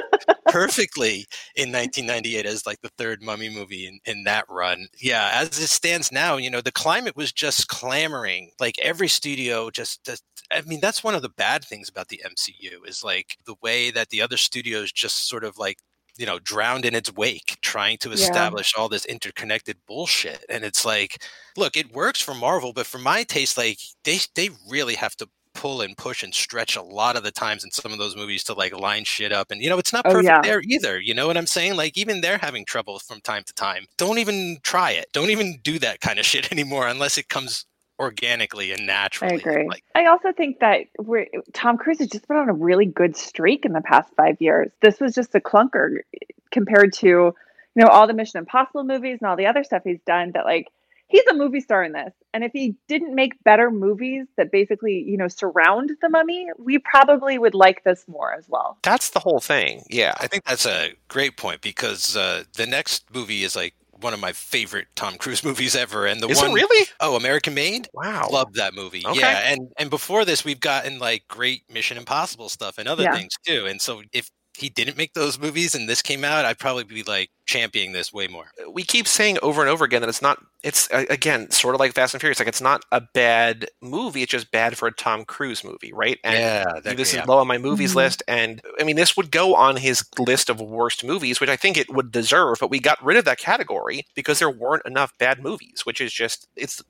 perfectly in 1998 as like the third mummy movie in, in that run. Yeah as it stands now you know the climate was just clamoring like every studio just, just I mean, that's one of the bad things about the MCU is like the way that the other studios just sort of like you know drowned in its wake trying to establish yeah. all this interconnected bullshit and it's like look it works for marvel but for my taste like they they really have to pull and push and stretch a lot of the times in some of those movies to like line shit up. And you know, it's not oh, perfect oh, yeah. there either. You know what I'm saying? Like even they're having trouble from time to time. Don't even try it. Don't even do that kind of shit anymore unless it comes organically and naturally. I agree. Like, I also think that we're, Tom Cruise has just been on a really good streak in the past five years. This was just a clunker compared to, you know, all the Mission Impossible movies and all the other stuff he's done. That like he's a movie star in this, and if he didn't make better movies that basically, you know, surround the Mummy, we probably would like this more as well. That's the whole thing. Yeah, I think that's a great point because uh, the next movie is like one of my favorite Tom Cruise movies ever. And the Is one, really? Oh, American Made. Wow, love that movie. Okay. Yeah, and and before this, we've gotten like great Mission Impossible stuff and other yeah. things too. And so if he didn't make those movies and this came out, I'd probably be like championing this way more. We keep saying over and over again that it's not. It's again sort of like Fast and Furious. Like it's not a bad movie. It's just bad for a Tom Cruise movie, right? And yeah, that, this yeah. is low on my movies mm-hmm. list. And I mean, this would go on his list of worst movies, which I think it would deserve. But we got rid of that category because there weren't enough bad movies, which is just it's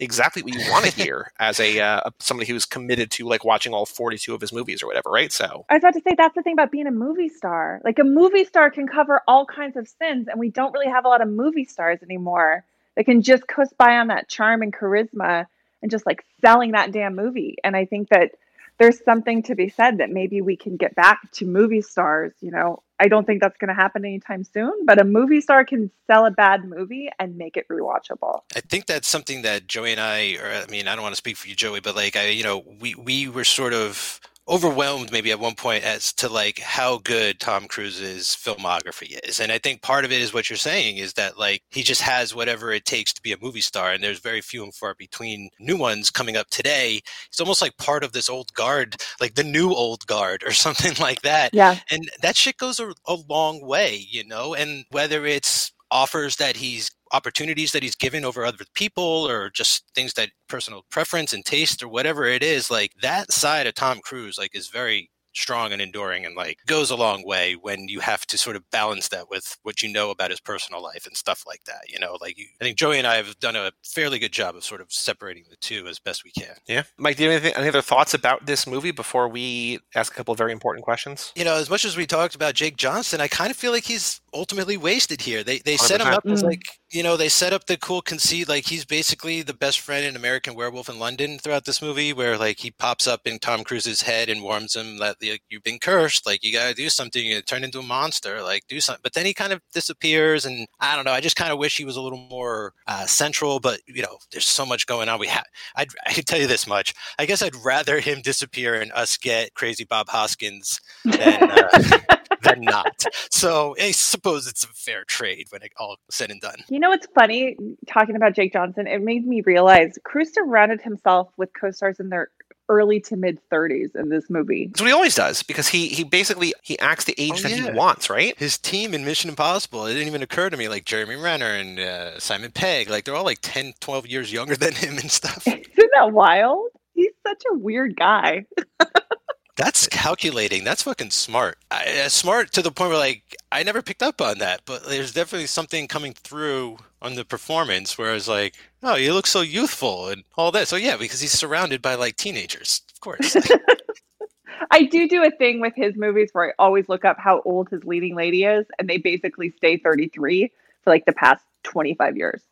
exactly what you want to hear as a uh, somebody who's committed to like watching all forty two of his movies or whatever, right? So I was about to say that's the thing about being a movie star. Like a movie star can cover all kinds of sins, and we don't really have a lot of movie stars anymore that can just coast by on that charm and charisma and just like selling that damn movie. And I think that there's something to be said that maybe we can get back to movie stars, you know, I don't think that's going to happen anytime soon, but a movie star can sell a bad movie and make it rewatchable. I think that's something that Joey and I, or I mean, I don't want to speak for you, Joey, but like, I, you know, we, we were sort of overwhelmed maybe at one point as to like how good Tom Cruise's filmography is. And I think part of it is what you're saying is that like he just has whatever it takes to be a movie star and there's very few and far between new ones coming up today. It's almost like part of this old guard, like the new old guard or something like that. Yeah. And that shit goes a, a long way, you know, and whether it's offers that he's opportunities that he's given over other people or just things that personal preference and taste or whatever it is like that side of tom cruise like is very strong and enduring and like goes a long way when you have to sort of balance that with what you know about his personal life and stuff like that you know like you, i think joey and i have done a fairly good job of sort of separating the two as best we can. Yeah. Mike do you have anything, any other thoughts about this movie before we ask a couple of very important questions? You know as much as we talked about jake johnson i kind of feel like he's ultimately wasted here. They they 100%. set him up as like you know, they set up the cool conceit like he's basically the best friend in American Werewolf in London throughout this movie, where like he pops up in Tom Cruise's head and warms him that like, you've been cursed, like you got to do something, you turn into a monster, like do something. But then he kind of disappears, and I don't know. I just kind of wish he was a little more uh, central. But you know, there's so much going on. We have. I'd I can tell you this much. I guess I'd rather him disappear and us get crazy Bob Hoskins than. Uh, than not. So I suppose it's a fair trade when it all said and done. You know what's funny? Talking about Jake Johnson, it made me realize Cruise surrounded himself with co-stars in their early to mid 30s in this movie. That's what he always does because he he basically he acts the age oh, that yeah. he wants, right? His team in Mission Impossible, it didn't even occur to me like Jeremy Renner and uh, Simon Pegg, like they're all like 10, 12 years younger than him and stuff. Isn't that wild? He's such a weird guy. That's calculating. That's fucking smart. I, uh, smart to the point where like I never picked up on that, but there's definitely something coming through on the performance. Whereas like, oh, you look so youthful and all that. So yeah, because he's surrounded by like teenagers, of course. I do do a thing with his movies where I always look up how old his leading lady is, and they basically stay 33 for like the past 25 years.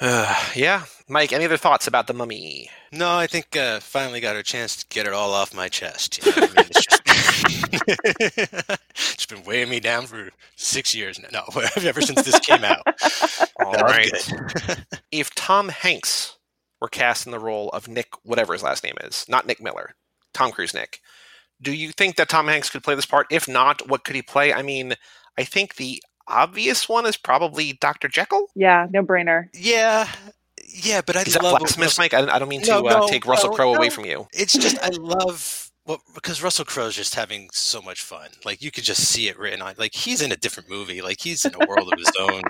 uh, yeah, Mike. Any other thoughts about the Mummy? No, I think uh, finally got a chance to get it all off my chest. You know? I mean, it's, just, it's been weighing me down for six years now. No, ever since this came out. All right. if Tom Hanks were cast in the role of Nick, whatever his last name is, not Nick Miller, Tom Cruise Nick, do you think that Tom Hanks could play this part? If not, what could he play? I mean, I think the obvious one is probably Dr. Jekyll. Yeah, no brainer. Yeah, yeah, but I love Smith, Mike. I, I, don't mean to no, uh, take Russell Crowe away from you. It's just I love well because Russell Crowe's just having so much fun. Like you could just see it written on. Like he's in a different movie. Like he's in a world of his own.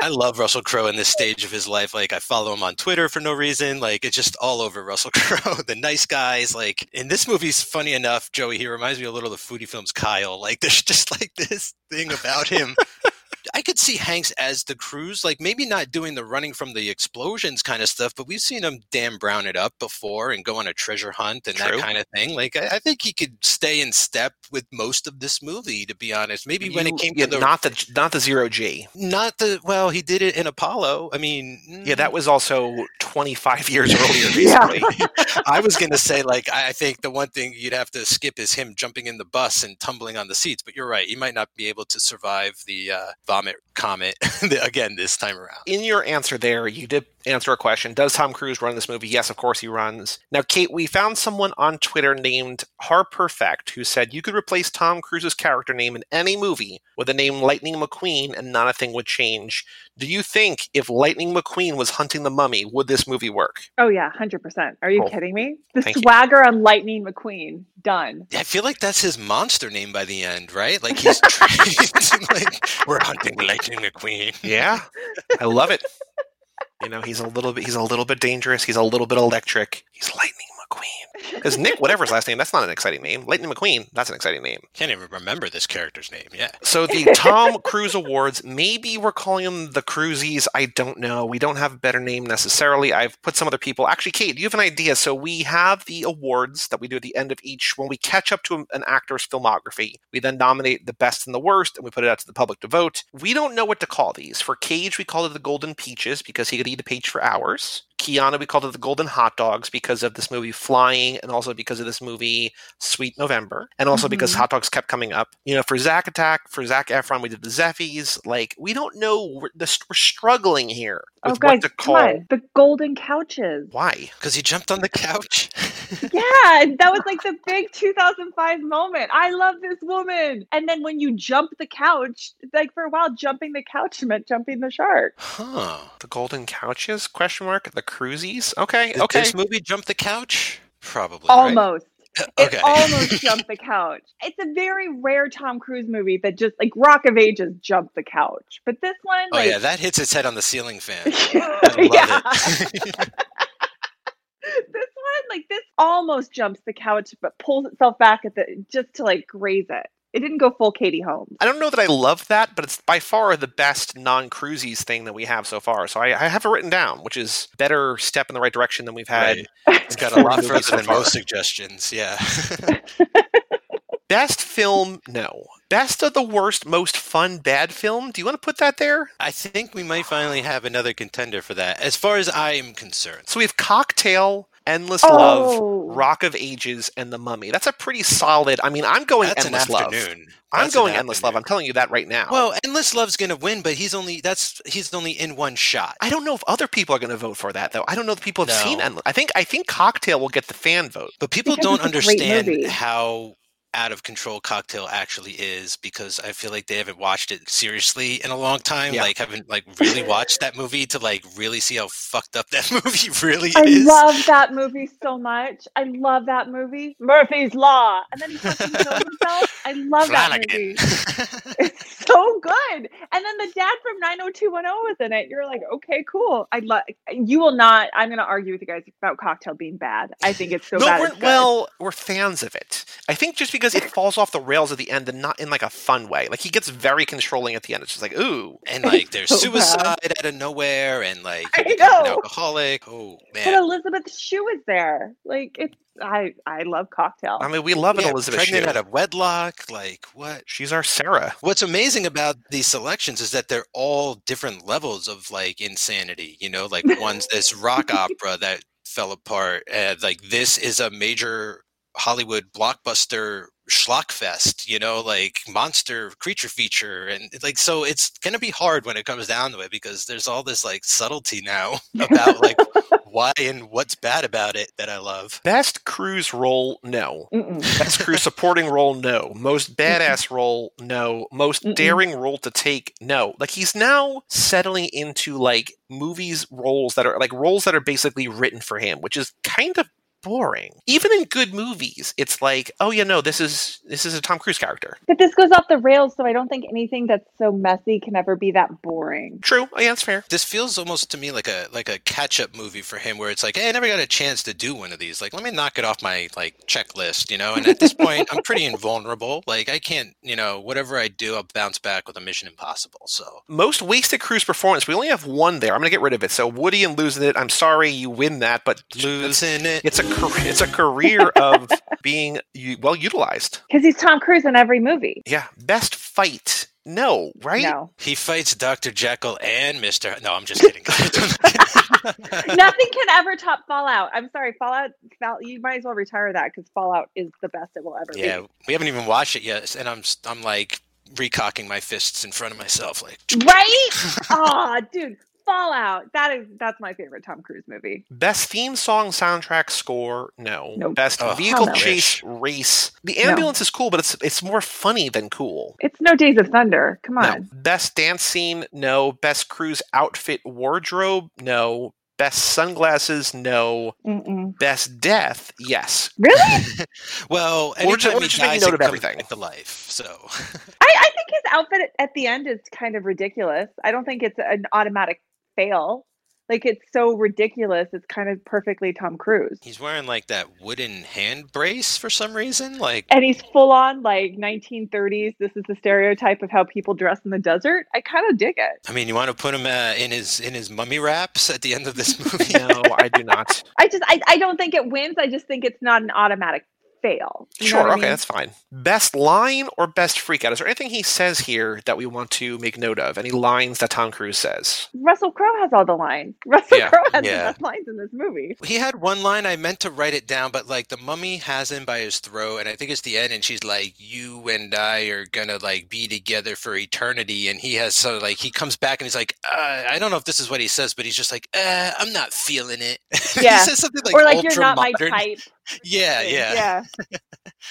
I love Russell Crowe in this stage of his life. Like I follow him on Twitter for no reason. Like it's just all over Russell Crowe. the nice guys. Like in this movie's funny enough, Joey. He reminds me a little of the Foodie Films Kyle. Like there's just like this thing about him I could see Hanks as the Cruise, like maybe not doing the running from the explosions kind of stuff, but we've seen him Dan Brown it up before and go on a treasure hunt and True. that kind of thing. Like I, I, think he could stay in step with most of this movie, to be honest. Maybe you, when it came yeah, to the not the not the zero G, not the well, he did it in Apollo. I mean, yeah, that mm. was also twenty five years earlier. Basically. I was going to say like I think the one thing you'd have to skip is him jumping in the bus and tumbling on the seats. But you're right, he might not be able to survive the uh, vomit comet again this time around. In your answer there, you did answer a question. Does Tom Cruise run this movie? Yes, of course he runs. Now, Kate, we found someone on Twitter named Harperfect who said you could replace Tom Cruise's character name in any movie with the name Lightning McQueen and not a thing would change. Do you think if Lightning McQueen was hunting the mummy, would this movie work? Oh, yeah, 100%. Are you oh, kidding me? The swagger you. on Lightning McQueen. Done. I feel like that's his monster name by the end, right? Like he's like, we're hunting Lightning McQueen. Yeah, I love it. You know, he's a little bit he's a little bit dangerous. He's a little bit electric. He's lightning McQueen. Because Nick, whatever's last name, that's not an exciting name. Lightning McQueen, that's an exciting name. Can't even remember this character's name. Yeah. So the Tom Cruise Awards, maybe we're calling them the Cruisies. I don't know. We don't have a better name necessarily. I've put some other people. Actually, Kate, do you have an idea? So we have the awards that we do at the end of each. When we catch up to an actor's filmography, we then nominate the best and the worst, and we put it out to the public to vote. We don't know what to call these. For Cage, we call it the Golden Peaches because he could eat a peach for hours. Keanu, we called it the Golden Hot Dogs because of this movie Flying, and also because of this movie Sweet November, and also mm-hmm. because hot dogs kept coming up. You know, for Zack Attack, for Zac Efron, we did the Zeffies. Like, we don't know. We're, we're struggling here with oh, guys, what to call the golden couches. Why? Because he jumped on the couch. yeah, that was like the big 2005 moment. I love this woman. And then when you jump the couch, like for a while, jumping the couch meant jumping the shark. Huh. The golden couches? Question mark. The cruisies. Okay. Did okay. This movie jumped the couch. Probably. Almost. Uh, right? Okay. It almost jumped the couch. It's a very rare Tom Cruise movie that just like Rock of Ages jumped the couch. But this one, oh like, yeah, that hits its head on the ceiling fan. yeah. This one, like this, almost jumps the couch, but pulls itself back at the just to like graze it it didn't go full Katie Holmes. I don't know that I love that, but it's by far the best non cruisies thing that we have so far. So I, I, have it written down, which is better step in the right direction than we've had. Right. It's got a lot further than most suggestions. Yeah. Best film, no. Best of the worst, most fun bad film. Do you want to put that there? I think we might finally have another contender for that, as far as I am concerned. So we have Cocktail, Endless oh. Love, Rock of Ages, and The Mummy. That's a pretty solid. I mean, I'm going that's Endless Love. I'm going Endless Love. I'm telling you that right now. Well, Endless Love's going to win, but he's only that's he's only in one shot. I don't know if other people are going to vote for that though. I don't know if people have no. seen Endless. I think I think Cocktail will get the fan vote, but people because don't understand how out of control cocktail actually is because I feel like they haven't watched it seriously in a long time. Yeah. Like haven't like really watched that movie to like really see how fucked up that movie really I is. I love that movie so much. I love that movie. Murphy's Law. And then he fucking kills himself. I love Flanagan. that movie. it's so good. And then the dad from 90210 was in it. You're like, okay, cool. I love you will not I'm gonna argue with you guys about cocktail being bad. I think it's so no, bad. We're, well, we're fans of it. I think just because because it falls off the rails at the end and not in like a fun way. Like he gets very controlling at the end. It's just like, ooh. And like there's so suicide bad. out of nowhere and like I an alcoholic. Oh man. But Elizabeth Shue is there. Like it's I I love cocktail. I mean, we love yeah, Elizabeth pregnant Shue. out of wedlock. Like what? She's our Sarah. What's amazing about these selections is that they're all different levels of like insanity. You know, like one's this rock opera that fell apart. And like this is a major Hollywood blockbuster schlockfest, you know, like monster creature feature. And like, so it's going to be hard when it comes down to it because there's all this like subtlety now about like why and what's bad about it that I love. Best cruise role, no. Mm-mm. Best cruise supporting role, no. Most badass role, no. Most Mm-mm. daring role to take, no. Like he's now settling into like movies roles that are like roles that are basically written for him, which is kind of boring. Even in good movies, it's like, oh yeah, no, this is this is a Tom Cruise character. But this goes off the rails, so I don't think anything that's so messy can ever be that boring. True. Oh, yeah, that's fair. This feels almost to me like a like a catch up movie for him, where it's like, hey, I never got a chance to do one of these. Like, let me knock it off my like checklist, you know. And at this point, I'm pretty invulnerable. Like, I can't, you know, whatever I do, I'll bounce back with a Mission Impossible. So most wasted Cruise performance, we only have one there. I'm gonna get rid of it. So Woody and losing it. I'm sorry, you win that, but losing it. It's a it's a career of being well utilized. Because he's Tom Cruise in every movie. Yeah. Best fight. No, right? No. He fights Dr. Jekyll and Mr. No, I'm just kidding. Nothing can ever top Fallout. I'm sorry, Fallout. You might as well retire that because Fallout is the best it will ever yeah, be. Yeah, we haven't even watched it yet, and I'm I'm like recocking my fists in front of myself, like right. oh, dude, Fallout. That is that's my favorite Tom Cruise movie. Best theme song, soundtrack, score. No. Nope. Best oh, vehicle no. chase, race. The ambulance no. is cool, but it's it's more funny than cool. It's no Days of Thunder. Come on. No. Best dance scene. No. Best cruise outfit, wardrobe. No. Best sunglasses, no. Mm-mm. Best death, yes. Really? well, anytime we're just, he dies, note of everything. Back to life. So, I, I think his outfit at the end is kind of ridiculous. I don't think it's an automatic fail. Like it's so ridiculous. It's kind of perfectly Tom Cruise. He's wearing like that wooden hand brace for some reason, like And he's full on like 1930s. This is the stereotype of how people dress in the desert. I kind of dig it. I mean, you want to put him uh, in his in his mummy wraps at the end of this movie? no, I do not. I just I, I don't think it wins. I just think it's not an automatic fail. sure, okay, mean? that's fine. Best line or best freakout? Is there anything he says here that we want to make note of? Any lines that Tom Cruise says? Russell Crowe has all the lines. Russell yeah. Crowe has yeah. the best lines in this movie. He had one line I meant to write it down, but like the mummy has him by his throat, and I think it's the end, and she's like, "You and I are gonna like be together for eternity," and he has so like he comes back and he's like, uh, "I don't know if this is what he says, but he's just like, uh, I'm not feeling it." Yeah, he says something like, "Or like you're not modern. my type." Yeah, yeah, yeah.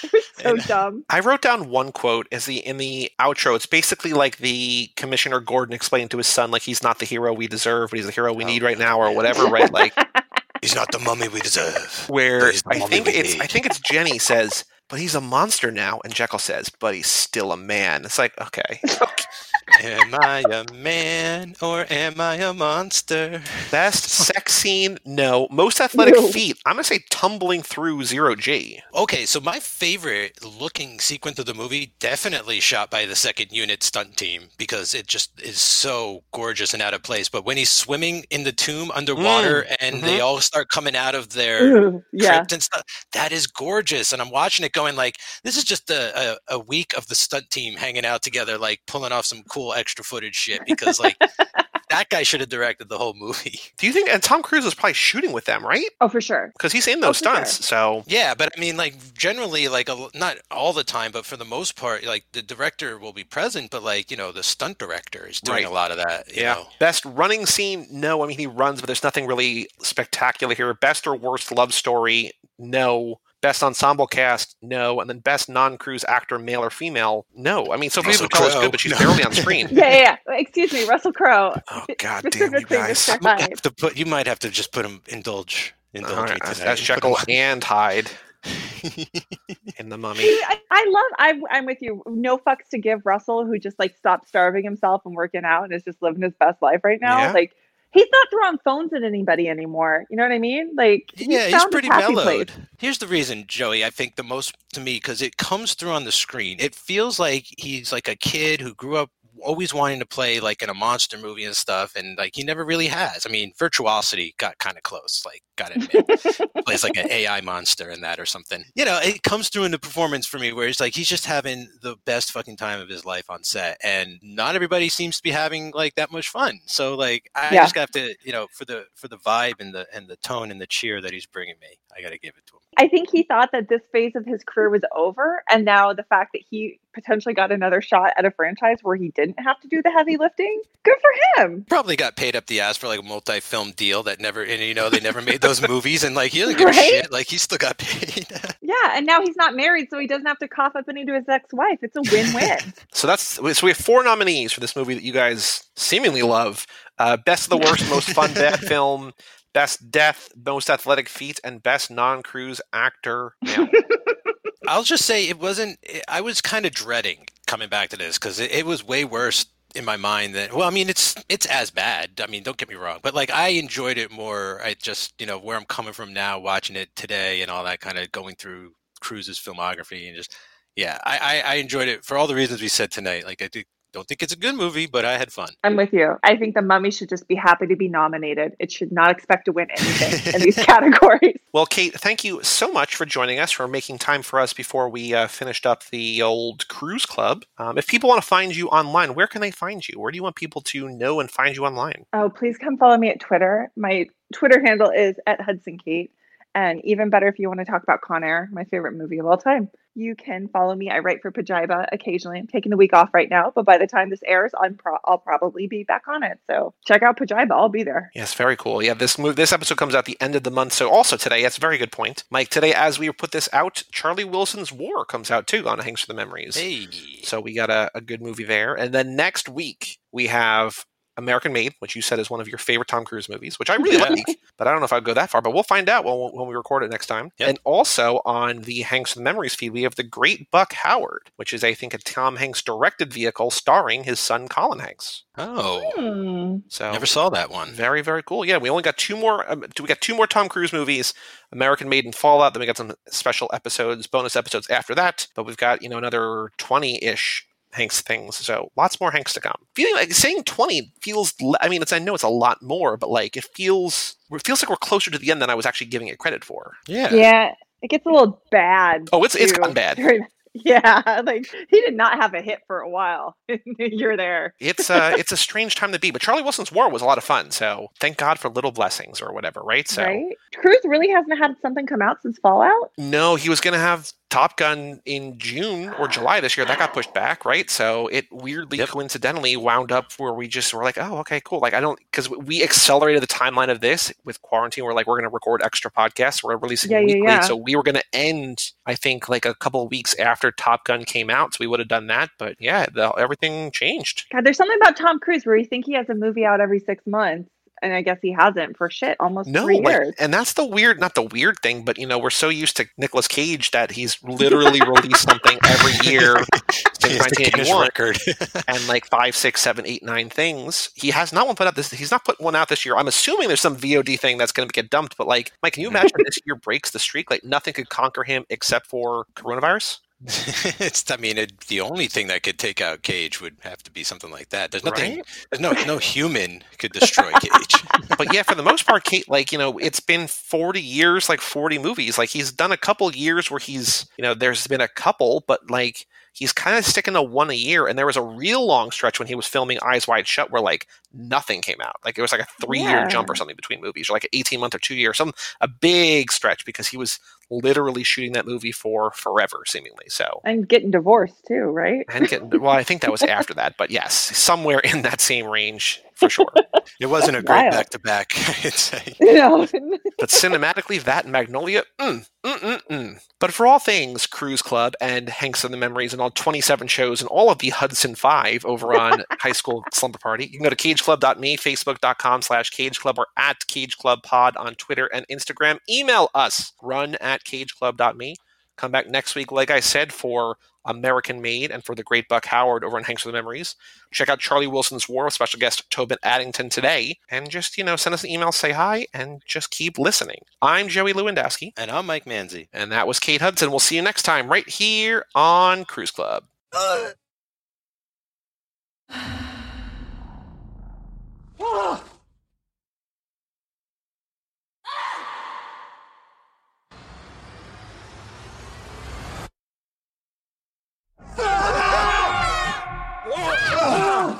so and dumb. I wrote down one quote as the in the outro. It's basically like the Commissioner Gordon explaining to his son, like he's not the hero we deserve, but he's the hero we oh, need right now, or whatever. Right? Like he's not the mummy we deserve. Where I think it's need. I think it's Jenny says, but he's a monster now, and Jekyll says, but he's still a man. It's like okay. am I a man or am I a monster? Best sex scene? No. Most athletic no. feat? I'm gonna say tumbling through zero G. Okay, so my favorite looking sequence of the movie definitely shot by the second unit stunt team because it just is so gorgeous and out of place. But when he's swimming in the tomb underwater mm. and mm-hmm. they all start coming out of their yeah. crypt and stuff, that is gorgeous. And I'm watching it going like, this is just a, a, a week of the stunt team hanging out together, like pulling off some cool extra footage shit because like that guy should have directed the whole movie. Do you think? And Tom Cruise was probably shooting with them, right? Oh, for sure. Because he's in oh, those oh, stunts. Sure. So yeah, but I mean, like generally, like a, not all the time, but for the most part, like the director will be present, but like you know, the stunt director is doing right. a lot of that. yeah. Know? Best running scene? No. I mean, he runs, but there's nothing really spectacular here. Best or worst love story? No. Best ensemble cast, no, and then best non-cruise actor, male or female, no. I mean, Sofia Boutella is good, but she's no. barely on screen. yeah, yeah, yeah. Excuse me, Russell Crowe. Oh God damn you guys! You, have to put, you might have to just put him indulge, indulge right, as, as Jekyll and Hyde. in the mummy. I, I love. I, I'm with you. No fucks to give Russell, who just like stopped starving himself and working out and is just living his best life right now. Yeah. Like he's not throwing phones at anybody anymore. You know what I mean? Like, yeah, he's, he's pretty mellowed. Place. Here's the reason, Joey. I think the most to me because it comes through on the screen. It feels like he's like a kid who grew up always wanting to play like in a monster movie and stuff, and like he never really has. I mean, Virtuosity got kind of close. Like, got it. plays like an AI monster in that or something. You know, it comes through in the performance for me where he's like he's just having the best fucking time of his life on set, and not everybody seems to be having like that much fun. So like, I yeah. just have to, you know, for the for the vibe and the and the tone and the cheer that he's bringing me, I got to give it to him. I think he thought that this phase of his career was over. And now the fact that he potentially got another shot at a franchise where he didn't have to do the heavy lifting, good for him. Probably got paid up the ass for like a multi film deal that never, and you know, they never made those movies. And like, he doesn't give right? a shit. Like, he still got paid. yeah. And now he's not married, so he doesn't have to cough up any to his ex wife. It's a win win. so that's, so we have four nominees for this movie that you guys seemingly love. Uh, best of the worst, most fun bad film, Best Death, Most Athletic Feat, and Best Non Cruise Actor. I'll just say it wasn't. I was kind of dreading coming back to this because it, it, was way worse in my mind that Well, I mean, it's it's as bad. I mean, don't get me wrong, but like I enjoyed it more. I just you know where I'm coming from now, watching it today, and all that kind of going through Cruise's filmography and just yeah, I, I, I enjoyed it for all the reasons we said tonight. Like I think don't think it's a good movie, but I had fun. I'm with you. I think The Mummy should just be happy to be nominated. It should not expect to win anything in these categories. Well, Kate, thank you so much for joining us, for making time for us before we uh, finished up the old cruise club. Um, if people want to find you online, where can they find you? Where do you want people to know and find you online? Oh, please come follow me at Twitter. My Twitter handle is at Hudson Kate. And even better if you want to talk about Con Air, my favorite movie of all time. You can follow me. I write for Pajiba occasionally. I'm taking the week off right now, but by the time this airs, I'm pro- I'll probably be back on it. So check out Pajiba. I'll be there. Yes, very cool. Yeah, this move, this episode comes out the end of the month. So also today, that's a very good point, Mike. Today, as we put this out, Charlie Wilson's War comes out too on Hanks for the Memories. Hey. So we got a, a good movie there, and then next week we have American Made, which you said is one of your favorite Tom Cruise movies, which I really yeah. like, but I don't know if I'd go that far. But we'll find out when, when we record it next time. Yep. And also on the Hanks and Memories feed, we have The Great Buck Howard, which is, I think, a Tom Hanks directed vehicle starring his son Colin Hanks. Oh, hmm. so never saw that one. Very, very cool. Yeah, we only got two more. Um, we got two more Tom Cruise movies: American Made and Fallout. Then we got some special episodes, bonus episodes after that. But we've got you know another twenty ish Hanks things. So lots more Hanks to come. Feeling like saying 20 feels, I mean, it's, I know it's a lot more, but like it feels, it feels like we're closer to the end than I was actually giving it credit for. Yeah. Yeah. It gets a little bad. Oh, it's it's gotten bad. Yeah, like he did not have a hit for a while. You're there. it's a it's a strange time to be, but Charlie Wilson's War was a lot of fun. So thank God for little blessings or whatever, right? So right? Cruise really hasn't had something come out since Fallout. No, he was going to have Top Gun in June or July this year. That got pushed back, right? So it weirdly, yep. coincidentally, wound up where we just were like, oh, okay, cool. Like I don't because we accelerated the timeline of this with quarantine. We're like, we're going to record extra podcasts. We're releasing yeah, weekly, yeah, yeah. so we were going to end, I think, like a couple weeks after Top Gun came out. So we would have done that, but yeah, the, everything changed. God, there's something about Tom Cruise where you think he has a movie out every six months and I guess he hasn't for shit almost no, three like, years. And that's the weird, not the weird thing, but you know, we're so used to Nicolas Cage that he's literally released something every year since 1981, and like five, six, seven, eight, nine things. He has not one put out this. He's not put one out this year. I'm assuming there's some VOD thing that's going to get dumped. But like, Mike, can you imagine this year breaks the streak? Like nothing could conquer him except for coronavirus. it's. I mean, it, the only thing that could take out Cage would have to be something like that. There's nothing. Right? There's no no human could destroy Cage. but yeah, for the most part, Kate, like you know, it's been 40 years, like 40 movies. Like he's done a couple years where he's, you know, there's been a couple, but like he's kind of sticking to one a year. And there was a real long stretch when he was filming Eyes Wide Shut where like nothing came out. Like it was like a three year jump or something between movies, or like an 18 month or two year, some a big stretch because he was literally shooting that movie for forever, seemingly. So and getting divorced too, right? And getting well, I think that was after that, but yes, somewhere in that same range for sure. it wasn't a great back to back, I'd say. No. but cinematically, that and Magnolia, mm, mm, mm, mm. But for all things Cruise Club and Hanks and the Memories and all 27 shows and all of the Hudson Five over on High School Slumber Party, you can go to cageclub.me, facebook.com slash cageclub, or at cageclubpod on Twitter and Instagram. Email us, run at at cageclub.me. Come back next week, like I said, for American Made and for the great Buck Howard over on Hanks for the Memories. Check out Charlie Wilson's War with special guest Tobin Addington today. And just, you know, send us an email, say hi, and just keep listening. I'm Joey Lewandowski. And I'm Mike Manzi. And that was Kate Hudson. We'll see you next time right here on Cruise Club. Uh. Ah! ah!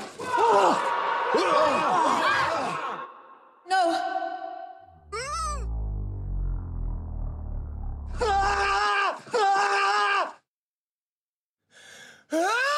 ah!